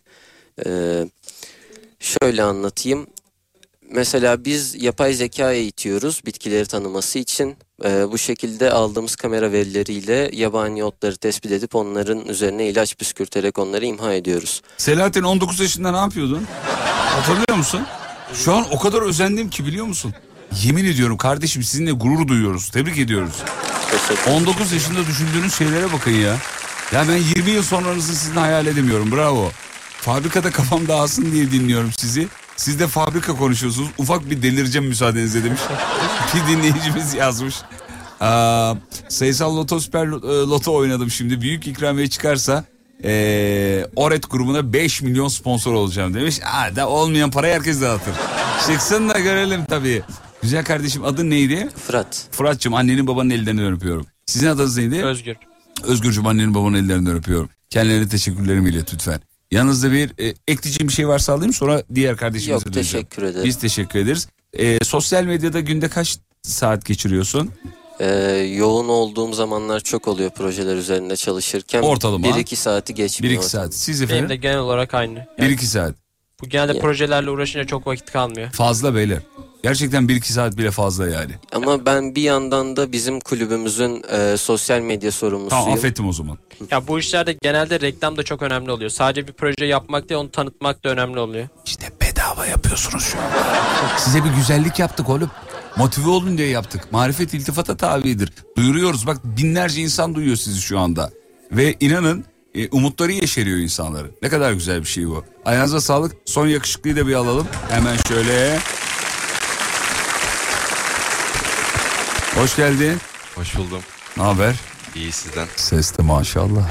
S14: Ee, şöyle anlatayım. Mesela biz yapay zeka eğitiyoruz bitkileri tanıması için. Ee, bu şekilde aldığımız kamera verileriyle yabani otları tespit edip onların üzerine ilaç püskürterek onları imha ediyoruz.
S3: Selahattin 19 yaşında ne yapıyordun? Hatırlıyor musun? Şu an o kadar özendim ki biliyor musun? Yemin ediyorum kardeşim sizinle gurur duyuyoruz. Tebrik ediyoruz. 19 yaşında düşündüğünüz şeylere bakın ya. Ya ben 20 yıl sonranızı sizin hayal edemiyorum. Bravo. Fabrikada kafam dağılsın diye dinliyorum sizi. Siz de fabrika konuşuyorsunuz. Ufak bir delireceğim müsaadenizle demiş. bir dinleyicimiz yazmış. Aa, sayısal loto süper e, loto oynadım şimdi. Büyük ikramiye çıkarsa ee, Oret grubuna 5 milyon sponsor olacağım demiş. Aa, da olmayan parayı herkes dağıtır. Çıksın da görelim tabii. Güzel kardeşim adın neydi?
S14: Fırat.
S3: Fırat'cığım annenin babanın ellerinden öpüyorum. Sizin adınız neydi?
S10: Özgür.
S3: Özgürcüm annenin babanın ellerinden öpüyorum. Kendilerine teşekkürlerimi ilet lütfen. Yanınızda bir e, ekleyeceğim bir şey varsa alayım sonra diğer kardeşimize
S14: Yok,
S3: döneceğim.
S14: teşekkür ederim.
S3: Biz teşekkür ederiz. E, sosyal medyada günde kaç saat geçiriyorsun?
S14: Ee, yoğun olduğum zamanlar çok oluyor projeler üzerinde çalışırken.
S3: Ortalama?
S14: 1-2 saati geçmiyor.
S3: 1-2 saat. Siz
S10: Benim
S3: efendim?
S10: de genel olarak aynı.
S3: 1-2 saat.
S10: Bu genelde projelerle uğraşınca çok vakit kalmıyor.
S3: Fazla beyler. Gerçekten 1-2 saat bile fazla yani.
S14: Ama ben bir yandan da bizim kulübümüzün e, sosyal medya sorumlusuyum.
S3: Tamam affettim o zaman.
S10: Ya bu işlerde genelde reklam da çok önemli oluyor. Sadece bir proje yapmak değil onu tanıtmak da önemli oluyor.
S3: İşte bedava yapıyorsunuz şu an. Size bir güzellik yaptık oğlum. Motive olun diye yaptık. Marifet iltifata tabidir. Duyuruyoruz. Bak binlerce insan duyuyor sizi şu anda. Ve inanın e, umutları yeşeriyor insanların. Ne kadar güzel bir şey bu. Ayağınıza sağlık. Son yakışıklıyı da bir alalım. Hemen şöyle. Hoş geldin.
S6: Hoş buldum.
S3: Ne haber?
S6: İyi sizden.
S3: Ses de maşallah.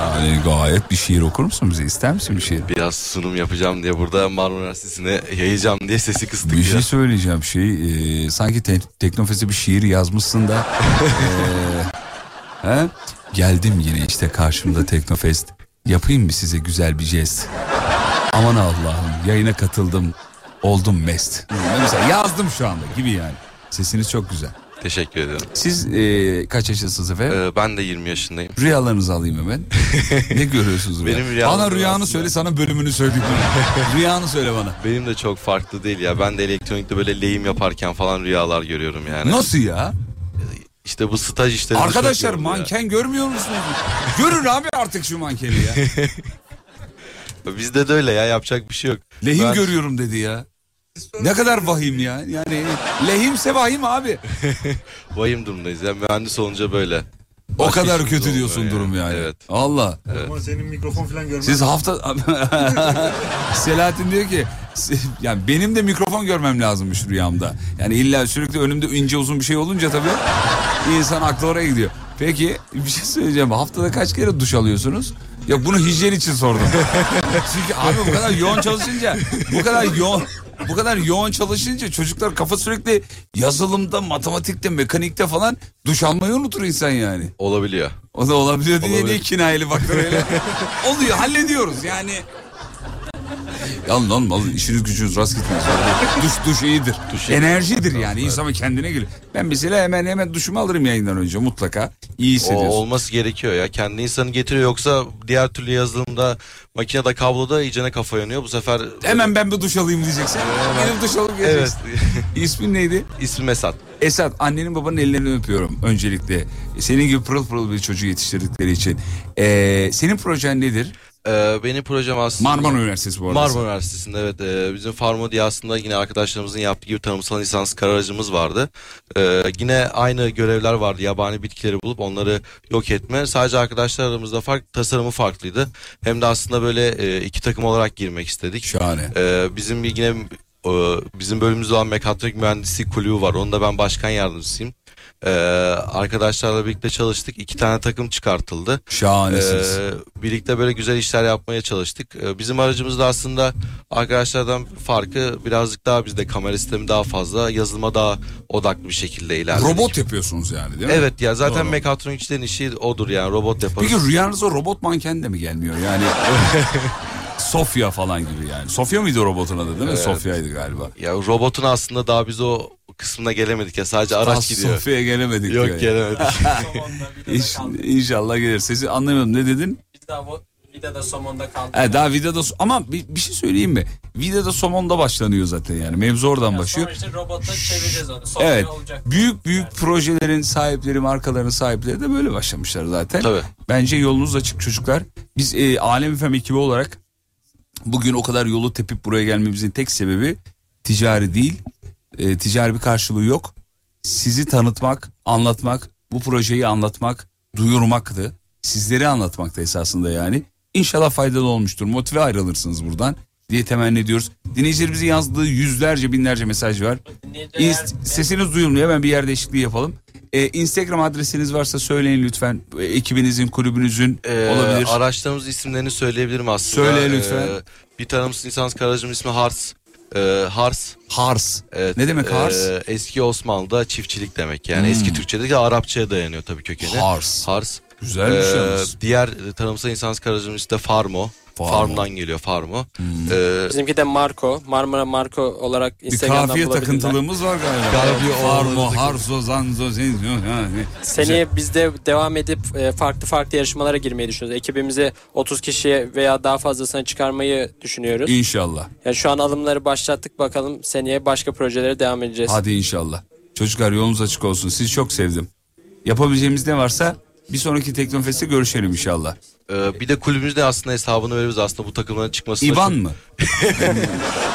S3: yani gayet bir şiir okur musun bize? İster misin bir şiir?
S6: Biraz sunum yapacağım diye burada Marmara Üniversitesi'ne yayacağım diye sesi kıstık
S3: Bir şey
S6: biraz.
S3: söyleyeceğim şey e, sanki te- Teknofest'e bir şiir yazmışsın da e, he? geldim yine işte karşımda Teknofest yapayım mı size güzel bir jest aman Allah'ım yayına katıldım oldum mest mesela yazdım şu anda gibi yani sesiniz çok güzel
S6: Teşekkür ederim.
S3: siz e, kaç yaşındasınız efendim
S6: Ee, ben de 20 yaşındayım.
S3: rüyalarınızı alayım hemen ne görüyorsunuz rüya?
S6: Benim rüyalarım
S3: bana rüyanı
S6: aslında-
S3: söyle sana bölümünü söyleyeyim rüyanı söyle bana
S6: Benim de çok farklı değil ya. Ben de elektronikte böyle lehim yaparken falan rüyalar görüyorum yani.
S3: nasıl ya
S6: İşte bu staj işleri.
S3: Arkadaşlar manken görmüyor musunuz? Görün abi artık şu mankeni ya.
S6: Bizde de öyle ya yapacak bir şey yok.
S3: Lehim
S6: Ben-
S3: görüyorum dedi ya. Ne kadar vahim ya. Yani lehimse vahim abi.
S6: Vahim durumdayız ya. Mühendis olunca böyle.
S3: O
S6: Başka
S3: kadar kötü diyorsun
S6: yani.
S3: durum yani.
S6: Evet.
S3: Allah.
S15: Ama senin mikrofon falan görmem.
S3: Siz hafta... Selahattin diyor ki yani benim de mikrofon görmem lazımmış rüyamda. Yani illa sürekli önümde ince uzun bir şey olunca tabii insan aklı oraya gidiyor. Peki bir şey söyleyeceğim. Haftada kaç kere duş alıyorsunuz? Yok bunu hijyen için sordum. Çünkü abi bu kadar yoğun çalışınca bu kadar yoğun bu kadar yoğun çalışınca çocuklar kafa sürekli yazılımda, matematikte, mekanikte falan duş almayı unutur insan yani.
S6: Olabiliyor.
S3: O da olabiliyor diye
S6: Olabilir.
S3: değil kinayeli baktır öyle. Oluyor hallediyoruz yani. Yalnız lan vallahi işiniz gücünüz rast gitmez. duş duş iyidir. Enerjidir yani insan kendine gelir. Ben mesela hemen hemen duşumu alırım yayından önce mutlaka. İyi
S6: O
S3: hissediyorsun.
S6: olması gerekiyor ya. Kendi insanı getiriyor yoksa diğer türlü yazılımda makinede kabloda iyicene kafa yanıyor. Bu sefer
S3: Hemen ben bir duş alayım diyeceksin. Benim duş alıp
S6: Evet.
S3: geleceksin. İsmin neydi?
S6: İsmim Esat.
S3: Esat annenin babanın ellerini öpüyorum öncelikle. Senin gibi pırıl pırıl bir çocuğu yetiştirdikleri için. Ee, senin projen nedir?
S6: Ee, benim projem aslında...
S3: Marmara Üniversitesi bu arada.
S6: Marmara Üniversitesi'nde evet. Ee, bizim Farmo diye aslında yine arkadaşlarımızın yaptığı gibi tanımsal lisans kararacımız vardı. Ee, yine aynı görevler vardı. Yabani bitkileri bulup onları yok etme. Sadece arkadaşlar aramızda fark, tasarımı farklıydı. Hem de aslında böyle e, iki takım olarak girmek istedik.
S3: Şahane.
S6: Ee, bizim yine e, bizim bölümümüzde olan mekatronik mühendisliği kulübü var. Onda ben başkan yardımcısıyım. Ee, arkadaşlarla birlikte çalıştık. İki tane takım çıkartıldı.
S3: Şahanesiniz.
S6: Ee, birlikte böyle güzel işler yapmaya çalıştık. Ee, bizim aracımız da aslında arkadaşlardan farkı birazcık daha bizde kamera sistemi daha fazla, yazılıma daha odaklı bir şekilde ilerledik.
S3: Robot yapıyorsunuz yani değil mi?
S6: Evet ya zaten
S3: Doğru.
S6: mekatronikçilerin işi odur yani robot yaparız.
S3: Peki rüyanıza robot manken de mi gelmiyor? Yani Sofya falan gibi yani. Sofya mıydı robotun adı değil mi?
S6: Evet.
S3: Sofya'ydı galiba.
S6: Ya robotun aslında daha biz o kısmına gelemedik ya sadece araç
S3: Daha
S6: gidiyor.
S3: Sofya'ya gelemedik.
S6: Yok
S3: diyor ya.
S6: gelemedik.
S3: İş, inşallah gelir. Sesi anlamıyorum ne dedin?
S10: Biz daha bu vidada somonda kaldık.
S3: He, daha videoda ama bir, bir şey söyleyeyim mi? Videoda somonda başlanıyor zaten yani. Mevzu oradan başlıyor.
S10: Sonra işte robotla çevireceğiz onu.
S3: Evet.
S10: olacak.
S3: Büyük büyük projelerin sahipleri, markaların sahipleri de böyle başlamışlar zaten.
S6: Tabii.
S3: Bence yolunuz açık çocuklar. Biz e, Alem Efem ekibi olarak bugün o kadar yolu tepip buraya gelmemizin tek sebebi ticari değil. E, ticari bir karşılığı yok. Sizi tanıtmak, anlatmak, bu projeyi anlatmak, duyurmaktı. Sizleri anlatmakta esasında yani. İnşallah faydalı olmuştur. Motive ayrılırsınız buradan diye temenni ediyoruz. Dinleyicilerimizin yazdığı yüzlerce binlerce mesaj var. İnst- sesiniz duyulmuyor. Hemen bir yer değişikliği yapalım. Ee, Instagram adresiniz varsa söyleyin lütfen. Ee, ekibinizin, kulübünüzün
S6: Ee,
S3: olabilir.
S6: Araçlarımızın isimlerini söyleyebilirim aslında.
S3: Söyle lütfen.
S6: Ee, bir tanımsız lisans aracımın ismi Hars. Ee, Hars.
S3: Hars.
S6: Evet,
S3: Ne demek Hars?
S6: e, eski Osmanlı'da çiftçilik demek. Yani
S3: Hmm.
S6: eski Türkçe'de de Arapçaya dayanıyor tabii kökeni.
S3: Hars.
S6: Hars.
S3: Güzelmiş
S6: Ee,
S3: yalnız.
S6: diğer e, tanımsal lisans aracımın ismi de Farmo.
S3: Farmo.
S6: Farm'dan geliyor Farmo.
S3: Hmm.
S6: Ee,
S10: Bizimki de Marco. Marmara Marco olarak
S3: Bir
S10: Instagram'dan
S3: kafiye
S10: bulabilirler.
S3: takıntılığımız var galiba.
S6: Kafiye
S3: Farmo, harzo, zanzo, zenzo. yani.
S10: Seneye biz de devam edip e, farklı farklı yarışmalara girmeyi düşünüyoruz. Ekibimizi 30 kişiye veya daha fazlasına çıkarmayı düşünüyoruz.
S3: İnşallah.
S10: Yani şu an alımları başlattık bakalım seneye başka projelere devam edeceğiz.
S3: Hadi inşallah. Çocuklar yolunuz açık olsun. Sizi çok sevdim. Yapabileceğimiz ne varsa bir sonraki Teknofest'te görüşelim inşallah.
S6: E, bir de kulübümüzde aslında hesabını veririz aslında bu takımların çıkması.
S3: İban mı?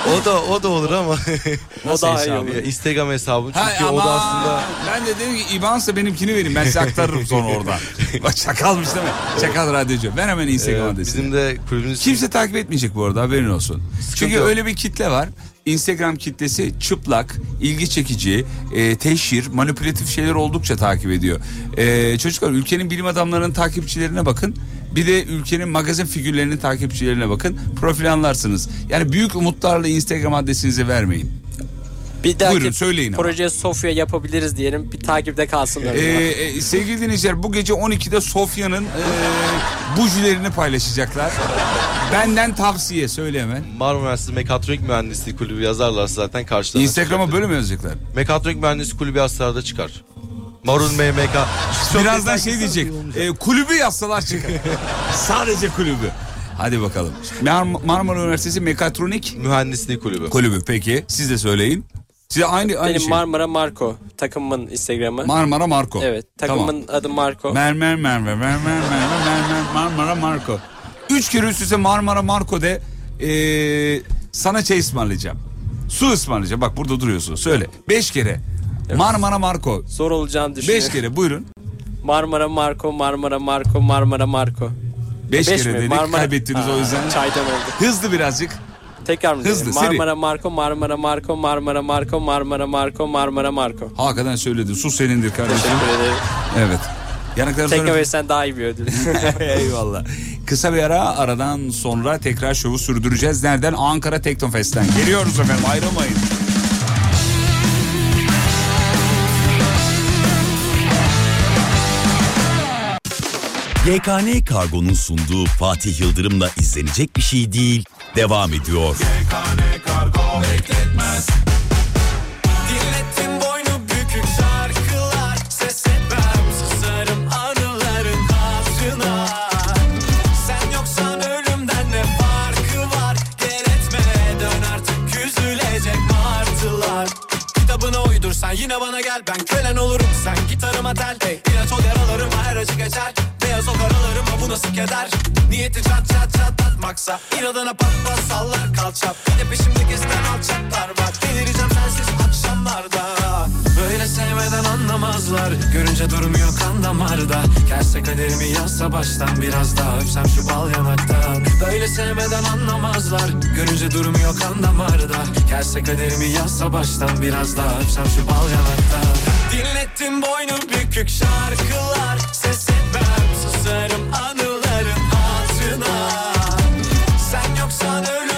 S6: o da o da olur ama.
S10: o daha iyi olur.
S6: Ya, Instagram hesabım çünkü
S3: Hay
S6: o da
S3: ama
S6: aslında
S3: ben de dedim ki İban'sa benimkini verin ben size aktarırım sonra orada. Bak çakalmış değil mi? Çakal radyocu. Ben hemen Instagram
S6: e,
S3: adresini.
S6: bizim de kulübümüz
S3: Kimse takip etmeyecek bu arada haberin olsun. Çünkü
S6: yok.
S3: öyle bir kitle var. Instagram kitlesi çıplak, ilgi çekici, e, teşhir, manipülatif şeyler oldukça takip ediyor. E, çocuklar ülkenin bilim adamlarının takipçilerine bakın. Bir de ülkenin magazin figürlerinin takipçilerine bakın. Profil anlarsınız. Yani büyük umutlarla Instagram adresinizi vermeyin.
S10: Bir dahaki
S3: Buyurun, söyleyin ama.
S10: projeye Sofya yapabiliriz diyelim. Bir takipte kalsınlar.
S3: Ee, e, sevgili dinleyiciler bu gece 12'de Sofya'nın e, bujilerini paylaşacaklar. Benden tavsiye söyle hemen.
S6: Marmara Üniversitesi Mekatronik Mühendisliği Kulübü yazarlarsa zaten karşılarına
S3: Instagram'a böyle mi yazacaklar?
S6: Mekatronik Mühendisliği Kulübü yazsalarda çıkar. Marun MMK.
S3: Birazdan şey diyecek. e, kulübü yazsalar çıkar. Sadece kulübü. Hadi bakalım. Mar- Marmara Üniversitesi Mekatronik
S6: Mühendisliği Kulübü.
S3: Kulübü peki. Siz de söyleyin. Size aynı aynı
S10: Benim
S3: şey.
S10: Marmara Marco takımımın Instagram'ı.
S3: Marmara Marco.
S10: Evet takımın adı Marco.
S3: Mermer Mermer Mermer Mermer Mermer Marmara Marco. Üç kere üst üste Marmara Marco de e, sana şey ısmarlayacağım. Su ısmarlayacağım. Bak burada duruyorsun. Söyle. Beş kere. Marmara Marco.
S10: Zor olacağını düşünüyorum.
S3: Beş kere buyurun.
S10: Marmara Marco, Marmara Marco, Marmara Marco.
S3: Beş,
S10: Beş
S3: kere
S10: mi?
S3: dedik
S10: Marmara-
S3: kaybettiniz o
S10: Aa,
S3: yüzden.
S10: Çaydan oldu.
S3: Hızlı birazcık.
S10: Tekrar mı?
S3: Hızlı, seri.
S10: Marmara Marco, Marmara Marco, Marmara Marco, Marmara Marco, Marmara Marco.
S3: Hakikaten söyledin. Su senindir kardeşim.
S10: Teşekkür ederim.
S3: Evet. Yanıkları sonra...
S10: Teknofest'ten daha iyi bir ödül.
S3: Eyvallah. Kısa bir ara aradan sonra tekrar şovu sürdüreceğiz. Nereden? Ankara Teknofest'ten. Geliyoruz efendim ayrılmayın.
S1: YKN Kargo'nun sunduğu Fatih Yıldırım'la izlenecek bir şey değil. Devam ediyor.
S16: YKN Kargo bekletmez
S17: Dinlettim boynu bükük şarkılar Ses etmem susarım anıların hatırına Sen yoksan ölümden ne farkı var Gel dön artık üzülecek martılar Kitabına uydursan yine bana gel Ben kölen olurum sen gitarıma tel hey. İlaç ol yaralarıma her acı geçer Beyaz o karalarıma bu nasıl keder? Niyeti çat çat çatlatmaksa inadına pat pat sallar kalçap Bir de peşimde gezen alçaklar var. Delireceğim sensiz akşamlarda. Böyle sevmeden anlamazlar. Görünce durmuyor kan damarda. Gelse kaderimi yazsa baştan Biraz daha öpsem şu bal yanaktan Böyle sevmeden anlamazlar. Görünce durmuyor kan damarda. Gelse kaderimi yazsa baştan Biraz daha öpsem şu bal yanaktan Dinlettim boynu bükük şarkılar. Ses etmem susarım anıların hatırına. Sen yoksan ölümden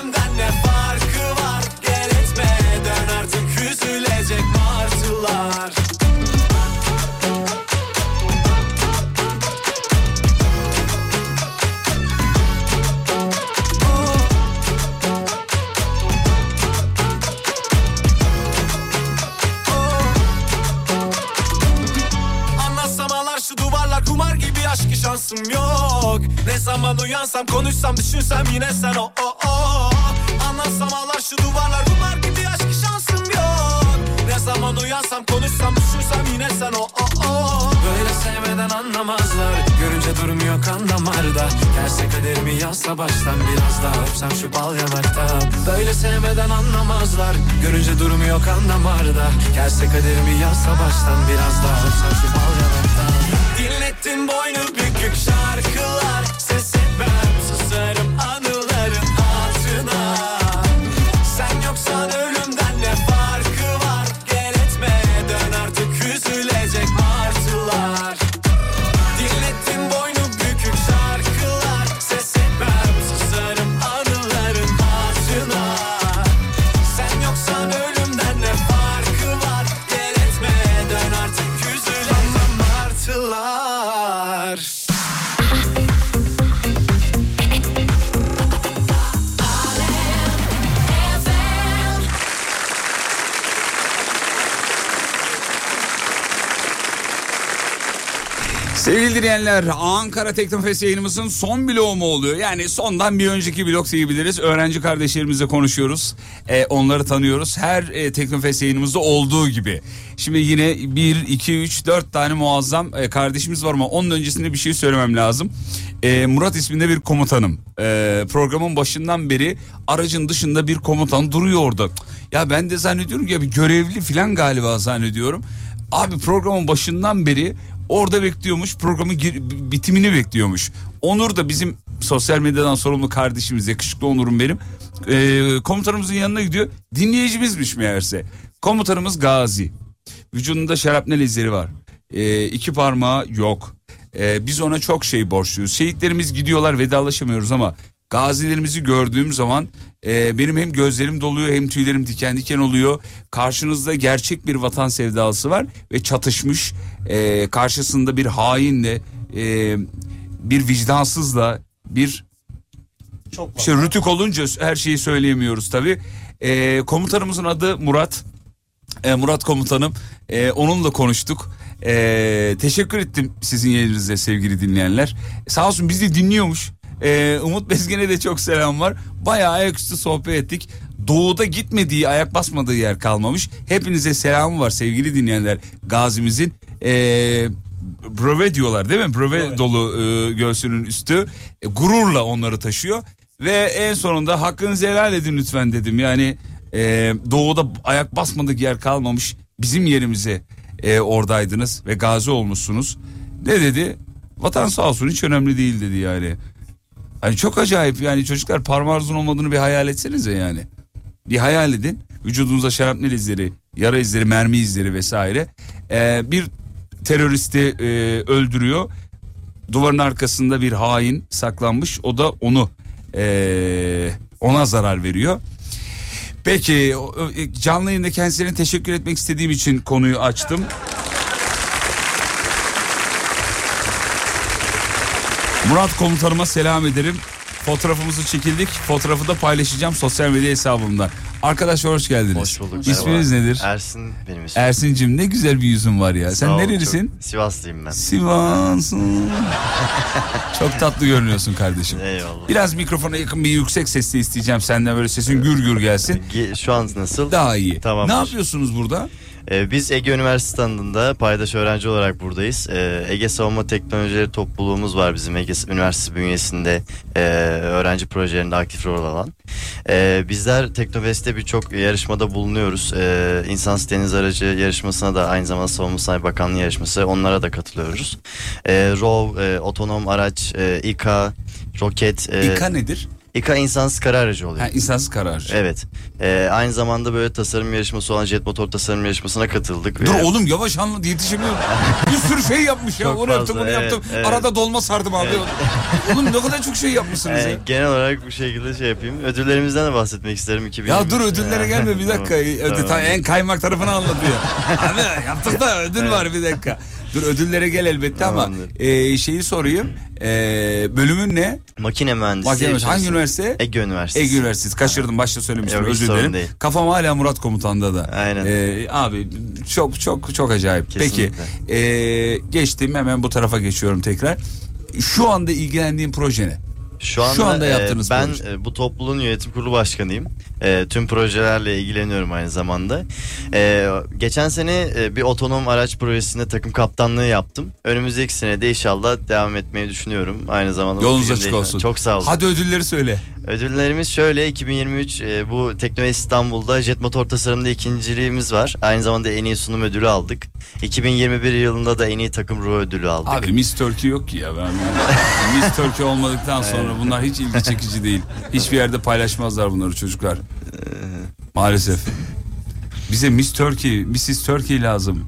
S17: şansım yok. Ne zaman uyansam konuşsam düşünsem yine sen o o o. Anlatsam ağlar şu duvarlar kumar gibi aşkı şansım yok. Ne zaman uyansam konuşsam düşünsem yine sen o o o. Böyle sevmeden anlamazlar Görünce durmuyor kan damarda Gelse kaderimi yazsa baştan Biraz daha öpsem şu bal yanaktan Böyle sevmeden anlamazlar Görünce durmuyor kan damarda Gelse kaderimi yazsa baştan Biraz daha öpsem şu bal yanaktan Dinlettim boynu bükük şarkılar
S3: dinleyenler Ankara Teknofest yayınımızın son bloğu mu oluyor? Yani sondan bir önceki blok diyebiliriz. Öğrenci kardeşlerimizle konuşuyoruz. Ee, onları tanıyoruz. Her e, Teknofest yayınımızda olduğu gibi. Şimdi yine 1, 2, 3, 4 tane muazzam e, kardeşimiz var ama onun öncesinde bir şey söylemem lazım. E, Murat isminde bir komutanım. E, programın başından beri aracın dışında bir komutan duruyor orada. Ya ben de zannediyorum ki ya bir görevli falan galiba zannediyorum. Abi programın başından beri orada bekliyormuş programın bitimini bekliyormuş. Onur da bizim sosyal medyadan sorumlu kardeşimiz yakışıklı Onur'um benim. Ee, komutanımızın yanına gidiyor dinleyicimizmiş meğerse. Komutanımız Gazi. Vücudunda şarapnel izleri var. Ee, iki parmağı yok. Ee, biz ona çok şey borçluyuz. Şehitlerimiz gidiyorlar vedalaşamıyoruz ama gazilerimizi gördüğüm zaman e, benim hem gözlerim doluyor hem tüylerim diken diken oluyor. Karşınızda gerçek bir vatan sevdalısı var ve çatışmış e, karşısında bir hainle e, bir vicdansızla bir işte rütük olunca her şeyi söyleyemiyoruz tabi. komutanımızın adı Murat. E, Murat komutanım. E, onunla konuştuk. E, teşekkür ettim sizin yerinize sevgili dinleyenler. Sağ olsun bizi dinliyormuş. E, Umut Bezgin'e de çok selam var. Bayağı ayaküstü sohbet ettik. Doğuda gitmediği, ayak basmadığı yer kalmamış. Hepinize selamı var sevgili dinleyenler. Gazimizin e, bröve diyorlar değil mi? Bröve dolu e, göğsünün üstü. E, gururla onları taşıyor. Ve en sonunda hakkınızı helal edin lütfen dedim. Yani e, doğuda ayak basmadık yer kalmamış. Bizim yerimize e, oradaydınız ve gazi olmuşsunuz. Ne dedi? Vatan sağ olsun hiç önemli değil dedi yani. Hani çok acayip yani çocuklar parmağınızın olmadığını bir hayal etsenize yani. Bir hayal edin. Vücudunuza şarapnel izleri, yara izleri, mermi izleri vesaire. Ee, bir teröristi e, öldürüyor. Duvarın arkasında bir hain saklanmış. O da onu e, ona zarar veriyor. Peki o- canlı yayında kendisine teşekkür etmek istediğim için konuyu açtım. Murat komutanıma selam ederim. Fotoğrafımızı çekildik. Fotoğrafı da paylaşacağım sosyal medya hesabımda. Arkadaşlar hoş geldiniz.
S18: Hoş bulduk.
S3: İsminiz
S18: merhaba.
S3: nedir?
S18: Ersin benim ismim.
S3: Ersin'cim ne güzel bir yüzün var ya.
S18: Sağ
S3: Sen
S18: ol,
S3: nerelisin?
S18: çok- Sivaslıyım ben.
S3: Sivas. Çok tatlı görünüyorsun kardeşim.
S18: Eyvallah.
S3: Biraz mikrofona yakın bir yüksek sesle isteyeceğim senden böyle sesin gür gür gelsin.
S18: Ge- Şu an nasıl?
S3: Daha iyi.
S18: Tamam.
S3: Ne yapıyorsunuz burada?
S18: Ee, biz Ege Üniversitesi standında paydaş öğrenci olarak buradayız. Ee, Ege Savunma Teknolojileri topluluğumuz var bizim Ege Üniversitesi bünyesinde e, öğrenci projelerinde aktif rol alan. Ee, bizler Teknofest'te birçok yarışmada bulunuyoruz. Ee, İnsansız Deniz Aracı yarışmasına da aynı zamanda Savunma Sanayi Bakanlığı yarışması onlara da katılıyoruz. Ee, ROV, e, otonom araç, e, İKA, roket. e,
S3: İKA nedir?
S18: İKA insansız kara aracı oluyor.
S3: Ha, insansız kara aracı.
S18: Evet. Ee, aynı zamanda böyle tasarım yarışması olan jet motor tasarım yarışmasına katıldık.
S3: Dur
S18: Ee,
S3: oğlum yavaş anlat yetişemiyorum. bir sürü şey yapmış ya.
S18: Çok
S3: Onu yaptım
S18: fazla,
S3: bunu
S18: evet,
S3: yaptım.
S18: evet.
S3: Arada dolma sardım abi. oğlum ne kadar çok şey yapmışsınız ya.
S18: genel olarak bu şekilde şey yapayım. Ödüllerimizden de bahsetmek isterim. 2020.
S3: Ya dur ödüllere gelme bir dakika. Ödül,
S18: tamam.
S3: En kaymak tarafını anlatıyor. Abi yaptık da ödül var bir dakika. Dur ödüllere gel elbette ama e, şeyi sorayım. E, bölümün ne?
S18: Makine mühendisi.
S3: Makine mühendisi. Hangi üniversite?
S18: Ege Üniversitesi.
S3: Ege Üniversitesi. Kaçırdım başta söylemiştim
S18: Yok, hiç
S3: özür
S18: sorun
S3: dilerim.
S18: değil.
S3: Kafam hala Murat Komutan'da da.
S18: Aynen.
S3: E, abi çok çok çok acayip.
S18: Kesinlikle.
S3: Peki e, geçtim hemen bu tarafa geçiyorum tekrar. Şu anda ilgilendiğin proje ne?
S18: Şu anda,
S3: Şu anda
S18: e,
S3: yaptığınız
S18: ben
S3: proje.
S18: e, bu topluluğun yönetim kurulu başkanıyım. E, tüm projelerle ilgileniyorum aynı zamanda. E, geçen sene e, bir otonom araç projesinde takım kaptanlığı yaptım. Önümüzdeki sene de inşallah devam etmeyi düşünüyorum. Aynı zamanda
S3: Yolunuz açık olsun.
S18: Çok sağ olun.
S3: Hadi ödülleri söyle.
S18: Ödüllerimiz şöyle 2023 e, bu Tekno İstanbul'da jet motor tasarımında ikinciliğimiz var. Aynı zamanda en iyi sunum ödülü aldık. 2021 yılında da en iyi takım ruh ödülü aldık.
S3: Abi Miss Turkey yok ki ya ben. Miss Turkey olmadıktan sonra bunlar hiç ilgi çekici değil. Hiçbir yerde paylaşmazlar bunları çocuklar. Maalesef. Bize Miss Turkey, Mrs. Turkey lazım.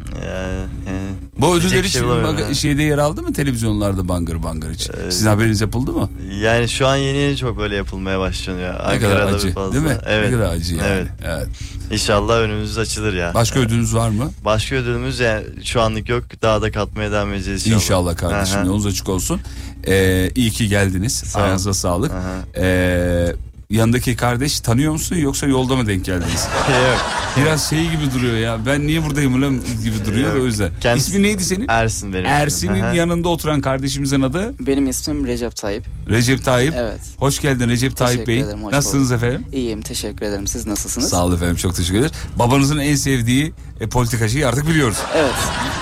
S3: Bu
S18: Diyecek
S3: ödüller
S18: şey
S3: için
S18: bulamıyorum
S3: bak- şeyde yer aldı mı televizyonlarda bangır bangır hiç? Sizin haberiniz yapıldı mı?
S18: Yani şu an yeni yeni çok böyle yapılmaya başlanıyor.
S3: Ne kadar
S18: Ankara'da
S3: acı,
S18: bir fazla.
S3: değil mi?
S18: Evet.
S3: Ne kadar acı yani.
S18: Evet.
S3: Evet.
S18: İnşallah önümüz açılır ya.
S3: Başka ödülünüz var mı?
S18: Başka ödülümüz yani şu anlık yok. Daha da katmaya devam edeceğiz inşallah.
S3: İnşallah kardeşim
S18: Aha.
S3: yolunuz açık olsun. Ee, iyi ki geldiniz.
S18: Sağ.
S3: Ayağınıza sağlık. Ee, yanındaki kardeş tanıyor musun yoksa yolda mı denk geldiniz?
S18: Yok.
S3: Biraz şey gibi duruyor ya. Ben niye buradayım ulan gibi duruyor o yüzden.
S18: Kendisi-
S3: İsmi neydi senin?
S18: Ersin benim.
S3: Ersin'in yanında oturan kardeşimizin adı
S19: Benim ismim Recep Tayyip.
S3: Recep Tayyip.
S19: Evet.
S3: Hoş geldin Recep Tayyip Bey.
S19: ederim, hoş
S3: Nasılsınız
S19: bulduk.
S3: efendim?
S19: İyiyim teşekkür ederim. Siz nasılsınız?
S3: Sağ olun efendim çok teşekkür ederiz. Babanızın en sevdiği e, politikacıyı artık biliyoruz.
S19: Evet.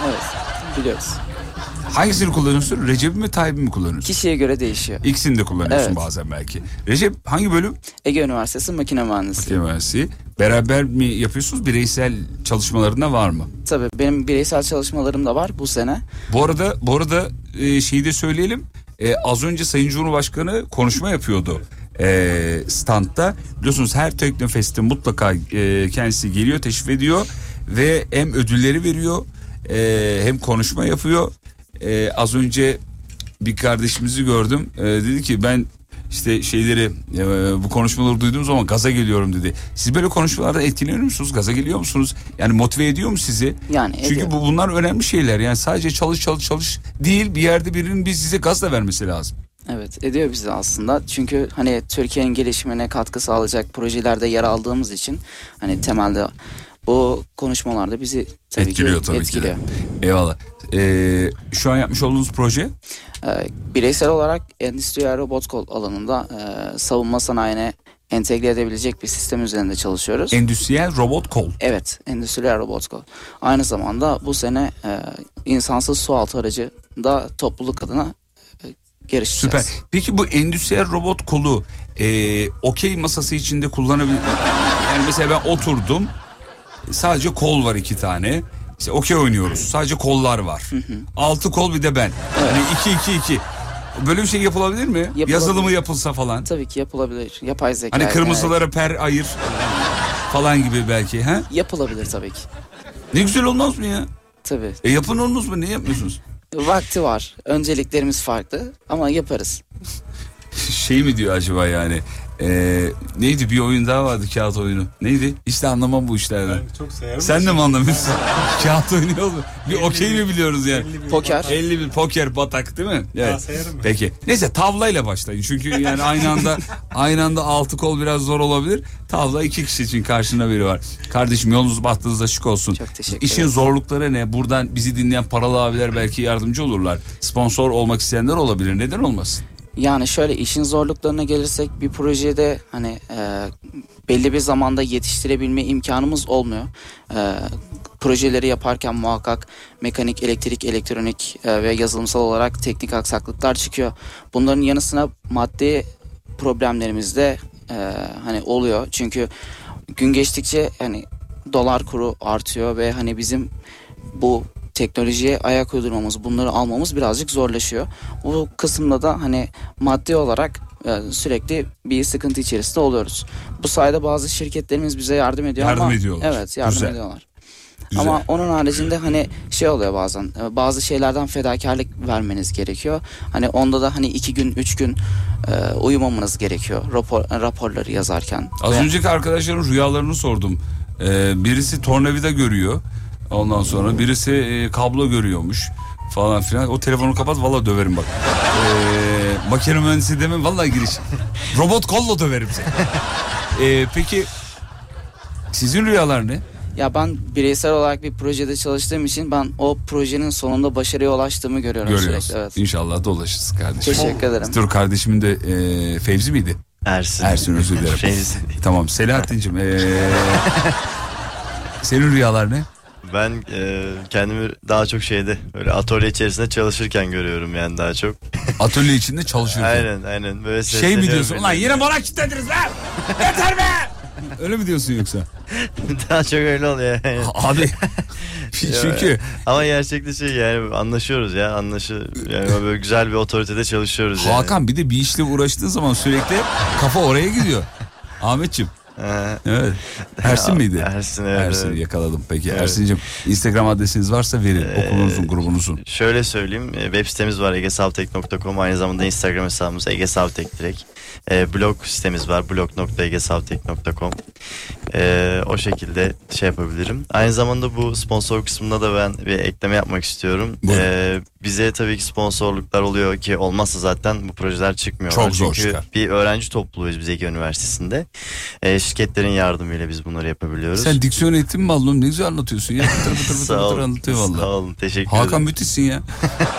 S19: Evet. Biliyoruz.
S3: Hangisini kullanıyorsun? Recep mi Tayyip mi kullanıyorsun?
S19: Kişiye göre değişiyor.
S3: İkisini de kullanıyorsun
S19: Evet.
S3: bazen belki. Recep hangi bölüm?
S19: Ege Üniversitesi Makine Mühendisliği.
S3: Makine Mühendisliği. Beraber mi yapıyorsunuz? Bireysel çalışmalarında var mı?
S19: Tabii benim bireysel çalışmalarım da var bu sene.
S3: Bu arada bu arada e, şeyi de söyleyelim. E, az önce Sayın Cumhurbaşkanı konuşma yapıyordu. E, standta biliyorsunuz her Teknofest'te mutlaka e, kendisi geliyor teşrif ediyor ve hem ödülleri veriyor e, hem konuşma yapıyor. E, az önce bir kardeşimizi gördüm E, dedi ki ben işte şeyleri e, bu konuşmaları duyduğum zaman gaza geliyorum dedi. Siz böyle konuşmalarda etkileniyor musunuz? Gaza geliyor musunuz? Yani motive ediyor mu sizi?
S19: Yani
S3: Çünkü bu bunlar önemli şeyler. Yani sadece çalış çalış çalış değil bir yerde birinin bir size gaz da vermesi lazım.
S19: Evet ediyor bizi aslında. Çünkü hani Türkiye'nin gelişimine katkı sağlayacak projelerde yer aldığımız için hani temelde bu konuşmalarda bizi tabii
S3: Etkiliyor
S19: ki
S3: tabii
S19: etkiliyor.
S3: ki de. Eyvallah. Ee, şu an yapmış olduğunuz proje
S19: Ee, bireysel olarak endüstriyel robot kol alanında e, savunma sanayine entegre edebilecek bir sistem üzerinde çalışıyoruz.
S3: endüstriyel robot kol.
S19: Evet, endüstriyel robot kol. Aynı zamanda bu sene e, insansız sualtı aracı da topluluk adına e, geliştireceğiz.
S3: Süper. Peki bu endüstriyel robot kolu e, okey masası içinde kullanabilir Yani mesela ben oturdum sadece kol var iki tane. İşte okey oynuyoruz. Sadece kollar var. Altı kol bir de ben. Hani iki iki iki. Böyle bir şey yapılabilir mi?
S19: Yapılabilir.
S3: Yazılımı yapılsa falan.
S19: Tabii ki yapılabilir. Yapay zeka.
S3: Hani kırmızılara per ayır falan gibi belki. Ha?
S19: evet, yapılabilir tabii ki.
S3: Ne güzel olmaz mı ya?
S19: Tabii.
S3: E yapın onunuz mu? Niye yapmıyorsunuz?
S19: Vakti var. Önceliklerimiz farklı ama yaparız.
S3: Şey mi diyor acaba yani? Ee, neydi bir oyun daha vardı kağıt oyunu. Neydi? İşte anlamam bu işlerden.
S15: Çok severim.
S3: Sen de mi anlamıyorsun? kağıt oyunu yok mu? Bir okey mi biliyoruz yani?
S19: Poker.
S3: 50 bin poker batak değil mi?
S15: Ya,
S3: Evet.
S15: ben.
S3: Peki. Neyse tavlayla başlayın. Çünkü yani aynı anda aynı anda altı kol biraz zor olabilir. Tavla iki kişi için karşında biri var. Kardeşim yolunuz bahtınız açık olsun.
S19: Çok teşekkür
S3: İşin
S19: ederim.
S3: zorlukları ne? Buradan bizi dinleyen paralı abiler belki yardımcı olurlar. Sponsor olmak isteyenler olabilir. Neden olmasın?
S19: Yani şöyle işin zorluklarına gelirsek bir projede hani e, belli bir zamanda yetiştirebilme imkanımız olmuyor. E, projeleri yaparken muhakkak mekanik, elektrik, elektronik e, ve yazılımsal olarak teknik aksaklıklar çıkıyor. Bunların yanı sıra maddi problemlerimiz de e, hani oluyor. Çünkü gün geçtikçe hani dolar kuru artıyor ve hani bizim bu teknolojiye ayak uydurmamız, bunları almamız birazcık zorlaşıyor. Bu kısımda da hani maddi olarak e, sürekli bir sıkıntı içerisinde oluyoruz. Bu sayede bazı şirketlerimiz bize yardım ediyor
S3: Yardım
S19: ama
S3: ediyorlar.
S19: evet yardım
S3: Güzel.
S19: ediyorlar.
S3: Güzel.
S19: Ama onun haricinde hani şey oluyor bazen e, bazı şeylerden fedakarlık vermeniz gerekiyor. Hani onda da hani iki gün üç gün e, uyumamanız gerekiyor rapor, raporları yazarken.
S3: Az
S19: Ve-
S3: önceki arkadaşların rüyalarını sordum. Ee, birisi tornavida görüyor. Ondan sonra birisi e, kablo görüyormuş falan filan. O telefonu kapat vallahi döverim bak. Ee, makine mühendisi deme vallahi giriş. Robot kolla döverim seni. Ee, peki sizin rüyalar ne?
S19: Ya ben bireysel olarak bir projede çalıştığım için ben o projenin sonunda başarıya ulaştığımı görüyorum
S3: Görüyoruz.
S19: sürekli. Evet.
S3: İnşallah dolaşırız kardeşim.
S19: Teşekkür ederim.
S3: Dur kardeşimin de e, Fevzi miydi?
S18: Ersin.
S3: Ersin özür dilerim.
S18: Fevzi.
S3: tamam Selahattin'cim. e, senin rüyalar ne?
S18: Ben e, kendimi daha çok şeyde böyle atölye içerisinde çalışırken görüyorum yani daha çok.
S3: Atölye içinde çalışırken.
S18: aynen aynen böyle
S3: Şey mi diyorsun? Ulan yine bana kilitlediniz lan. Yeter be. Öyle mi diyorsun yoksa?
S18: daha çok öyle oluyor yani.
S3: Abi çünkü
S18: ama gerçekten şey yani anlaşıyoruz ya anlaşı yani böyle güzel bir otoritede çalışıyoruz yani.
S3: Hakan bir de bir işle uğraştığı zaman sürekli kafa oraya gidiyor. Ahmetçim.
S18: Ee,
S3: Evet. Ersin miydi?
S18: Ersin evet.
S3: Ersin yakaladım. Peki
S18: Evet.
S3: Ersin'cim Instagram adresiniz varsa verin.
S18: Ee,
S3: Okulunuzun, grubunuzun.
S18: Şöyle söyleyeyim e, web sitemiz var egesavtek.com aynı zamanda Instagram hesabımız egesavtek direkt. E, blog sitemiz var blog.egesavtek.com e, o şekilde şey yapabilirim. Aynı zamanda bu sponsor kısmında da ben bir ekleme yapmak istiyorum.
S3: Buyurun.
S18: E, bize tabii ki sponsorluklar oluyor ki olmazsa zaten bu projeler çıkmıyor.
S3: Çok zor
S18: Çünkü
S3: çıkar.
S18: bir öğrenci topluluğuyuz biz Ege Üniversitesi'nde. E, şirketlerin yardımıyla biz bunları yapabiliyoruz.
S3: Sen diksiyon eğitimi mi aldın? Ne güzel anlatıyorsun ya. Pıtır
S18: Sağ
S3: pıtır
S18: olun.
S3: anlatıyor
S18: Sağ olun. Teşekkür
S3: Hakan
S18: ederim.
S3: müthişsin ya.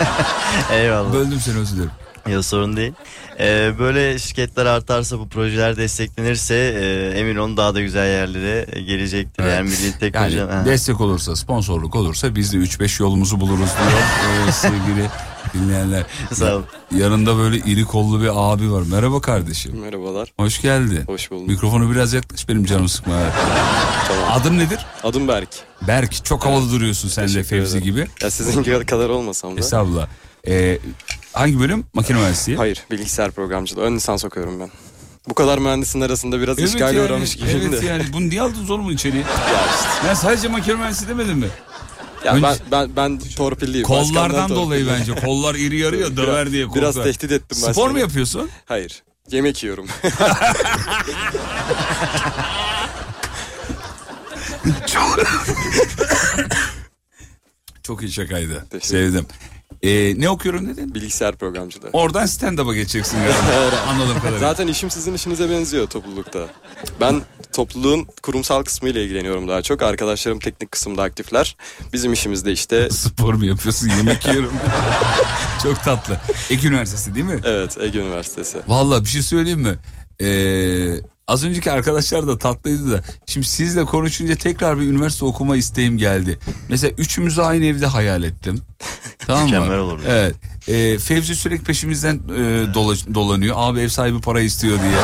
S18: Eyvallah.
S3: Böldüm seni özür dilerim.
S18: Ya sorun değil. Ee, böyle şirketler artarsa bu projeler desteklenirse e, emin olun daha da güzel yerlere gelecektir.
S3: Evet.
S18: Yani milli teknoloji.
S3: Yani
S18: Ha.
S3: destek olursa, sponsorluk olursa biz de 3-5 yolumuzu buluruz diyor ee, sevgili dinleyenler.
S18: Sağ olun.
S3: Yanında böyle iri kollu bir abi var. Merhaba kardeşim.
S20: Merhabalar.
S3: Hoş geldi.
S20: Hoş bulduk.
S3: Mikrofonu biraz yaklaş benim canım sıkma. Adın nedir?
S20: Adım Berk.
S3: Berk. Çok havalı duruyorsun sen de Fevzi
S20: ederim.
S3: gibi.
S20: Ya sizin kadar olmasam da.
S3: Estağfurullah. Ee, hangi bölüm? Makine mühendisliği.
S20: Hayır, bilgisayar programcılığı. Ön lisans okuyorum ben. Bu kadar mühendisin arasında biraz
S3: Evet
S20: işgal
S3: yani,
S20: uğramış gibiyim
S3: Evet
S20: de.
S3: yani bunu niye aldınız oğlum içeriye?
S20: Ya işte.
S3: Ya sadece makine mühendisliği demedin mi?
S20: Ya
S3: Önce-
S20: ben ben ben torpilliyim.
S3: Kollardan dolayı bence. Kollar iri yarı ya döver diye korkar.
S20: Biraz tehdit ettim
S3: Spor
S20: başkanı.
S3: mu yapıyorsun?
S20: Hayır. Yemek yiyorum.
S3: Çok iyi şakaydı. Sevdim. Ee, ne okuyorum dedin?
S20: Bilgisayar programcılığı.
S3: Oradan stand-up'a geçeceksin galiba. Anladığım kadarıyla.
S20: Zaten işim sizin işinize benziyor toplulukta. Ben topluluğun kurumsal kısmı ile ilgileniyorum daha çok. Arkadaşlarım teknik kısımda aktifler. Bizim işimiz de işte...
S3: Spor mu yapıyorsun? Yemek yiyorum. Çok tatlı. Ege Üniversitesi değil mi?
S20: Evet, Ege Üniversitesi.
S3: Vallahi bir şey söyleyeyim mi? Ee, az önceki arkadaşlar da tatlıydı da. Şimdi sizle konuşunca tekrar bir üniversite okuma isteğim geldi. Mesela üçümüzü aynı evde hayal ettim. tamam mı?
S18: Mükemmel olurdu.
S3: Evet. Ee, Fevzi sürekli peşimizden e, dolaş- dolanıyor. Abi ev sahibi para istiyor diye.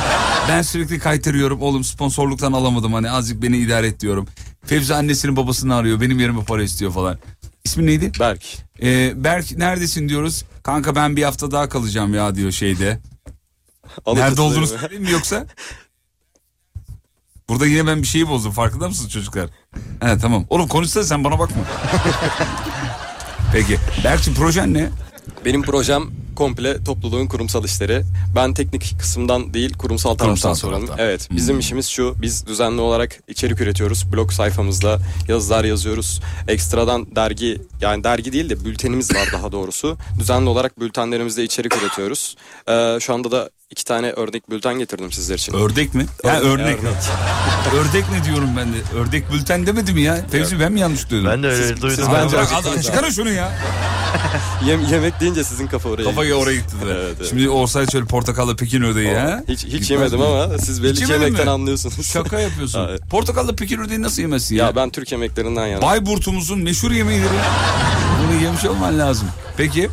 S3: Ben sürekli kaytarıyorum. Oğlum sponsorluktan alamadım hani azıcık beni idare et diyorum. Fevzi annesinin babasını arıyor. Benim yerime para istiyor falan. İsmin neydi?
S20: Berk.
S3: Ee, Berk neredesin diyoruz. Kanka ben bir hafta daha kalacağım ya diyor şeyde. Nerede olduğunu söyleyeyim mi yoksa? Burada yine ben bir şeyi bozdum. Farkında mısınız çocuklar? He tamam. Oğlum konuşsana sen bana bakma. Peki. Berk'cim projen ne?
S20: Benim projem komple topluluğun kurumsal işleri. Ben teknik kısımdan değil kurumsal taraftan sorumluyum. Evet bizim
S3: Hmm.
S20: işimiz şu biz düzenli olarak içerik üretiyoruz. Blog sayfamızda yazılar yazıyoruz. Ekstradan dergi yani dergi değil de bültenimiz var daha doğrusu. Düzenli olarak bültenlerimizde içerik üretiyoruz. Ee, şu anda da iki tane örnek bülten getirdim sizler için.
S3: Ördek mi? Ha örnek. Ördek ne diyorum ben de? Ördek bülten demedi mi ya? Fevzi ben mi yanlış duydum?
S18: Ben de öyle
S20: Siz-
S18: duydum.
S20: siz bence
S18: bırak,
S20: abi.
S3: çıkarın şunu ya.
S20: Yem- yemek deyince sizin kafa oraya
S3: Kafayı
S20: gitti.
S3: oraya gitti de.
S20: Evet, evet.
S3: Şimdi olsaydı şöyle portakallı Pekin ödeği ha.
S20: Hiç, hiç
S3: Gitmez
S20: yemedim
S3: mi?
S20: ama siz belli
S3: Hiç
S20: ki yemekten
S3: mi?
S20: anlıyorsunuz.
S3: Şaka yapıyorsun.
S20: Evet.
S3: Portakallı Pekin ödeği nasıl yemezsin ya?
S20: Ya ben Türk yemeklerinden yana.
S3: Bayburt'umuzun meşhur yemeğidir. Bunu yemiş olman lazım. Peki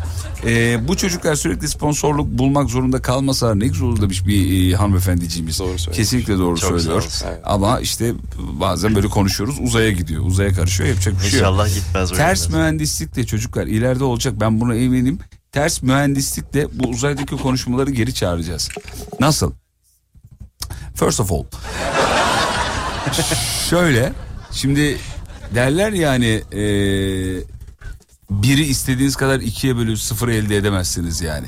S3: e, bu çocuklar sürekli sponsorluk bulmak zorunda kalmasa ne güzel olur demiş bir e, hanımefendiciğimiz.
S20: Doğru söylüyor.
S3: Kesinlikle doğru
S18: Çok
S3: söylüyor.
S18: olsun.
S3: Ama işte bazen böyle konuşuyoruz uzaya gidiyor. Uzaya karışıyor yapacak bir şey yok.
S18: İnşallah gitmez.
S3: Ters mühendislik de çocuklar ileride olacak ben buna eminim. Ters mühendislikle bu uzaydaki konuşmaları geri çağıracağız. Nasıl? First of all. Şöyle şimdi derler yani e, biri istediğiniz kadar ikiye bölüp sıfır elde edemezsiniz yani.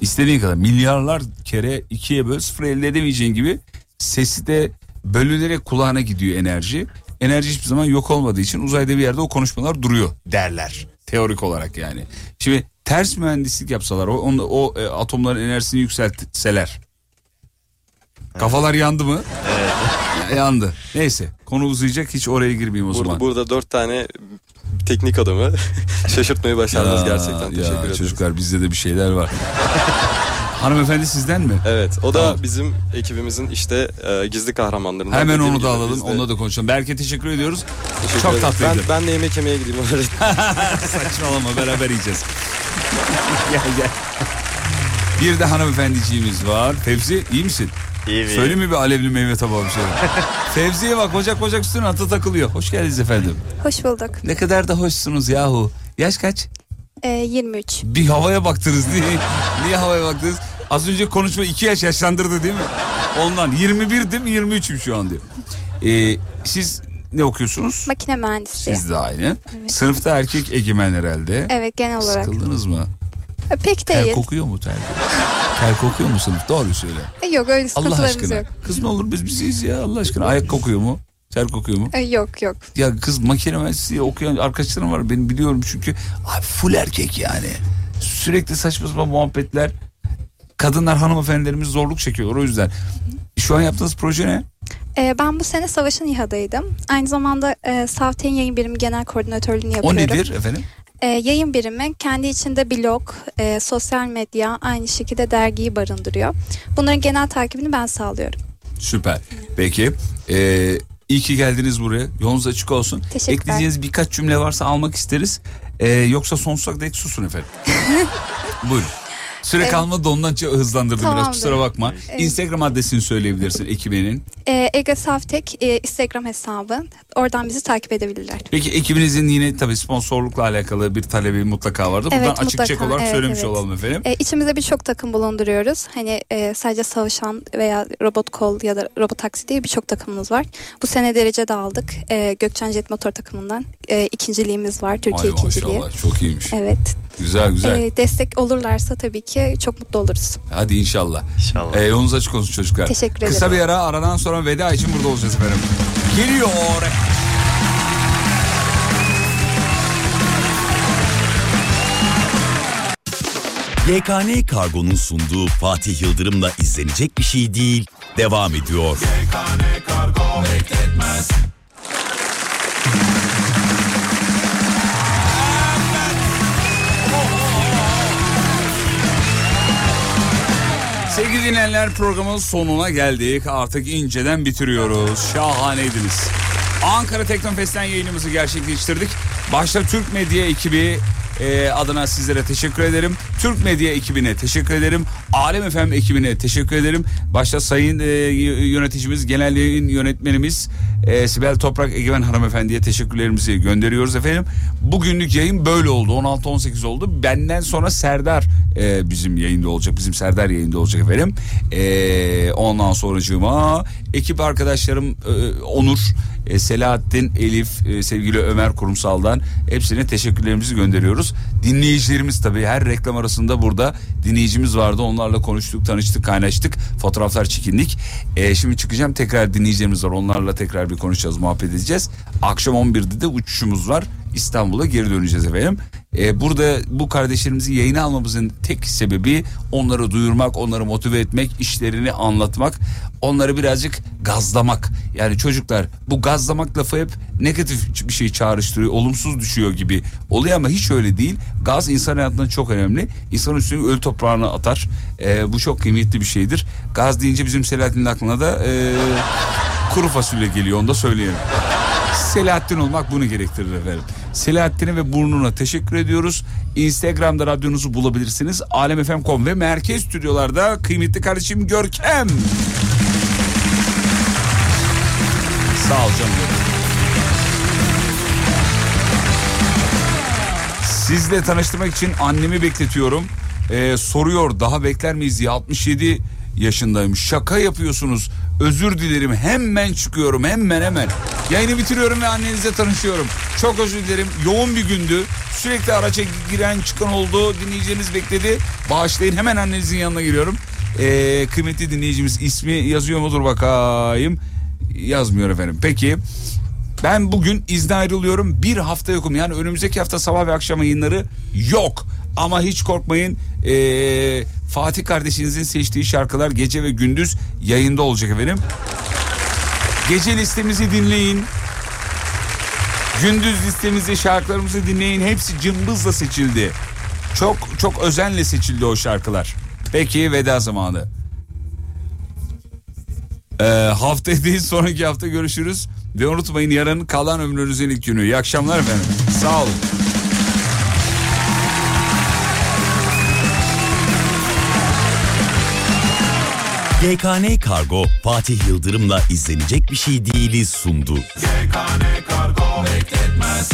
S3: İstediğin kadar milyarlar kere ikiye böl sıfır elde edemeyeceğin gibi sesi de bölünerek kulağına gidiyor enerji. Enerji hiçbir zaman yok olmadığı için uzayda bir yerde o konuşmalar duruyor derler. Teorik olarak yani. Şimdi ters mühendislik yapsalar o, onu- o e, atomların enerjisini yükseltseler. Kafalar yandı mı?
S18: Evet.
S3: Ya- yandı. Neyse konu uzayacak hiç oraya girmeyeyim o
S20: Burada,
S3: zaman.
S20: burada dört tane teknik adamı şaşırtmayı başardınız
S3: Ya,
S20: gerçekten.
S3: ya,
S20: Teşekkür ederim.
S3: Çocuklar bizde de bir şeyler var. Hanımefendi sizden mi?
S20: Evet o da
S3: Tamam.
S20: bizim ekibimizin işte e, gizli kahramanlarından.
S3: Hemen onu da alalım.
S20: biz de-
S3: Onunla da konuşalım. Berke teşekkür ediyoruz.
S20: Teşekkür
S3: Çok
S20: ederim.
S3: tatlıydı.
S20: Ben, ben de yemek yemeye gideyim.
S3: Saçmalama beraber yiyeceğiz. gel gel. Bir de hanımefendiciğimiz var. Fevzi iyi misin?
S18: İyi
S3: Söyle mi bir alevli meyve tabağı bir şey? Fevzi'ye bak bacak bacak üstüne atı takılıyor. Hoş geldiniz efendim.
S21: Hoş bulduk.
S3: Ne kadar da hoşsunuz yahu. Yaş kaç?
S21: Ee, 23.
S3: Bir havaya baktınız niye? Niye havaya baktınız? Az önce konuşma iki yaş yaşlandırdı değil mi? Ondan 21 değil mi 23'üm şu an diyor. Ee, siz ne okuyorsunuz?
S21: Makine mühendisliği.
S3: Siz de aynı.
S21: Evet.
S3: Sınıfta erkek egemen herhalde.
S21: Evet genel olarak.
S3: Sıkıldınız mı?
S21: Pek
S3: Ter
S21: değil.
S3: kokuyor mu ter? ter kokuyor mu sınıf? Doğru söyle.
S21: E, Yok öyle
S3: Allah aşkına.
S21: yok.
S3: Kız ne olur biz biziz ya Allah aşkına. Ayak kokuyor mu? Ter kokuyor mu?
S21: E, Yok yok.
S3: Ya kız makine mühendisliği okuyan arkadaşlarım var benim biliyorum çünkü abi full erkek yani. Sürekli saçma sapan muhabbetler. Kadınlar hanımefendilerimiz zorluk çekiyorlar o yüzden. Şu an yaptığınız proje ne?
S21: E, ben bu sene Savaş'ın İHA'daydım. Aynı zamanda e, Savten Yayın Birimi Genel Koordinatörlüğünü
S3: O
S21: yapıyorum.
S3: nedir efendim?
S21: E, yayın birimi kendi içinde blog, e, sosyal medya, aynı şekilde dergiyi barındırıyor. Bunların genel takibini ben sağlıyorum.
S3: Süper. Peki. Ee, iyi ki geldiniz buraya. Yolunuz açık olsun.
S21: Teşekkürler.
S3: Ekleyeceğiniz birkaç cümle varsa almak isteriz. Ee, yoksa sonsuza dek susun efendim. Buyurun. Süre
S21: Evet.
S3: kalmadı da ondan hızlandırdım biraz
S21: Tamamdır.
S3: kusura bakma.
S21: Evet.
S3: Instagram adresini söyleyebilirsin ekibinin.
S21: E, Ege Savtek e, Instagram hesabı. Oradan bizi takip edebilirler.
S3: Peki ekibinizin yine tabii sponsorlukla alakalı bir talebi mutlaka vardı. Buradan
S21: Evet,
S3: açık çek
S21: mutlaka.
S3: olarak
S21: Evet,
S3: söylemiş
S21: evet.
S3: olalım efendim.
S21: E, içimizde birçok takım bulunduruyoruz. Hani e, sadece savaşan veya robot kol ya da robot taksi diye birçok takımımız var. Bu sene derece de aldık. E, Gökçen Jet Motor takımından e, ikinciliğimiz var. Türkiye
S3: Ay
S21: ikinciliği.
S3: maşallah çok iyiymiş.
S21: Evet.
S3: Güzel güzel.
S21: E, destek olurlarsa tabii ki çok mutlu oluruz.
S3: Hadi inşallah.
S18: İnşallah.
S3: Ee, yolunuz açık olsun çocuklar.
S21: Teşekkür ederim.
S3: Kısa bir ara aradan sonra veda için burada olacağız efendim. Geliyor.
S1: YKN Kargo'nun sunduğu Fatih Yıldırım'la izlenecek bir şey değil devam ediyor.
S2: YKN Kargo bekletmez.
S3: Sevgili dinleyenler programın sonuna geldik. Artık inceden bitiriyoruz. Şahaneydiniz. Ankara Teknofest'ten yayınımızı gerçekleştirdik. Başta Türk Medya ekibi e, adına sizlere teşekkür ederim. Türk Medya ekibine teşekkür ederim. Alem FM ekibine teşekkür ederim. Başta sayın e, yöneticimiz, genel yayın yönetmenimiz e, Sibel Toprak Egemen hanımefendiye teşekkürlerimizi gönderiyoruz efendim. Bugünlük yayın böyle oldu. 16-18 oldu. Benden sonra Serdar e, bizim yayında olacak. Bizim Serdar yayında olacak efendim. E, ondan sonracığıma ekip arkadaşlarım e, Onur, e, Selahattin, Elif, e, sevgili Ömer Kurumsal'dan hepsine teşekkürlerimizi gönderiyoruz. Dinleyicilerimiz tabii her reklam arasında burada dinleyicimiz vardı. Onlarla konuştuk, tanıştık, kaynaştık. Fotoğraflar çekindik. E, şimdi çıkacağım tekrar dinleyicilerimiz var. Onlarla tekrar bir konuşacağız, muhabbet edeceğiz. Akşam 11'de de uçuşumuz var. İstanbul'a geri döneceğiz efendim. Ee, burada bu kardeşlerimizi yayına almamızın tek sebebi onları duyurmak, onları motive etmek, işlerini anlatmak, onları birazcık gazlamak. Yani çocuklar bu gazlamak lafı hep negatif bir şey çağrıştırıyor, olumsuz düşüyor gibi oluyor ama hiç öyle değil. Gaz insan hayatında çok önemli. İnsan üstüne ölü toprağına atar. Ee, bu çok kıymetli bir şeydir. Gaz deyince bizim Selahattin'in aklına da ee, kuru fasulye geliyor onu da söyleyelim. Selahattin olmak bunu gerektirir efendim. Selahattin'e ve burnuna teşekkür ediyoruz. Instagram'da radyonuzu bulabilirsiniz. Alemfm.com ve merkez stüdyolarda kıymetli kardeşim Görkem. Sağ ol canım. Sizle tanıştırmak için annemi bekletiyorum. Ee, soruyor daha bekler miyiz diye 67 yaşındayım. Şaka yapıyorsunuz. Özür dilerim. Hemen çıkıyorum. Hemen hemen. Yayını bitiriyorum ve annenize tanışıyorum. Çok özür dilerim. Yoğun bir gündü. Sürekli araça giren çıkan oldu. Dinleyicileriniz bekledi. Bağışlayın. Hemen annenizin yanına giriyorum. Ee, kıymetli dinleyicimiz ismi yazıyor mudur bakayım. Yazmıyor efendim. Peki. Ben bugün izne ayrılıyorum. Bir hafta yokum. Yani önümüzdeki hafta sabah ve akşam yayınları yok. Ama hiç korkmayın. Ee, Fatih kardeşinizin seçtiği şarkılar gece ve gündüz yayında olacak efendim. Gece listemizi dinleyin. Gündüz listemizi şarkılarımızı dinleyin. Hepsi cımbızla seçildi. Çok çok özenle seçildi o şarkılar. Peki veda zamanı. Ee, haftaya değil sonraki hafta görüşürüz. Ve unutmayın yarın kalan ömrünüzün ilk günü. İyi akşamlar efendim. Sağ olun.
S1: GKN Kargo Fatih Yıldırım'la izlenecek bir şey değiliz sundu.
S2: GKN Kargo bekletmez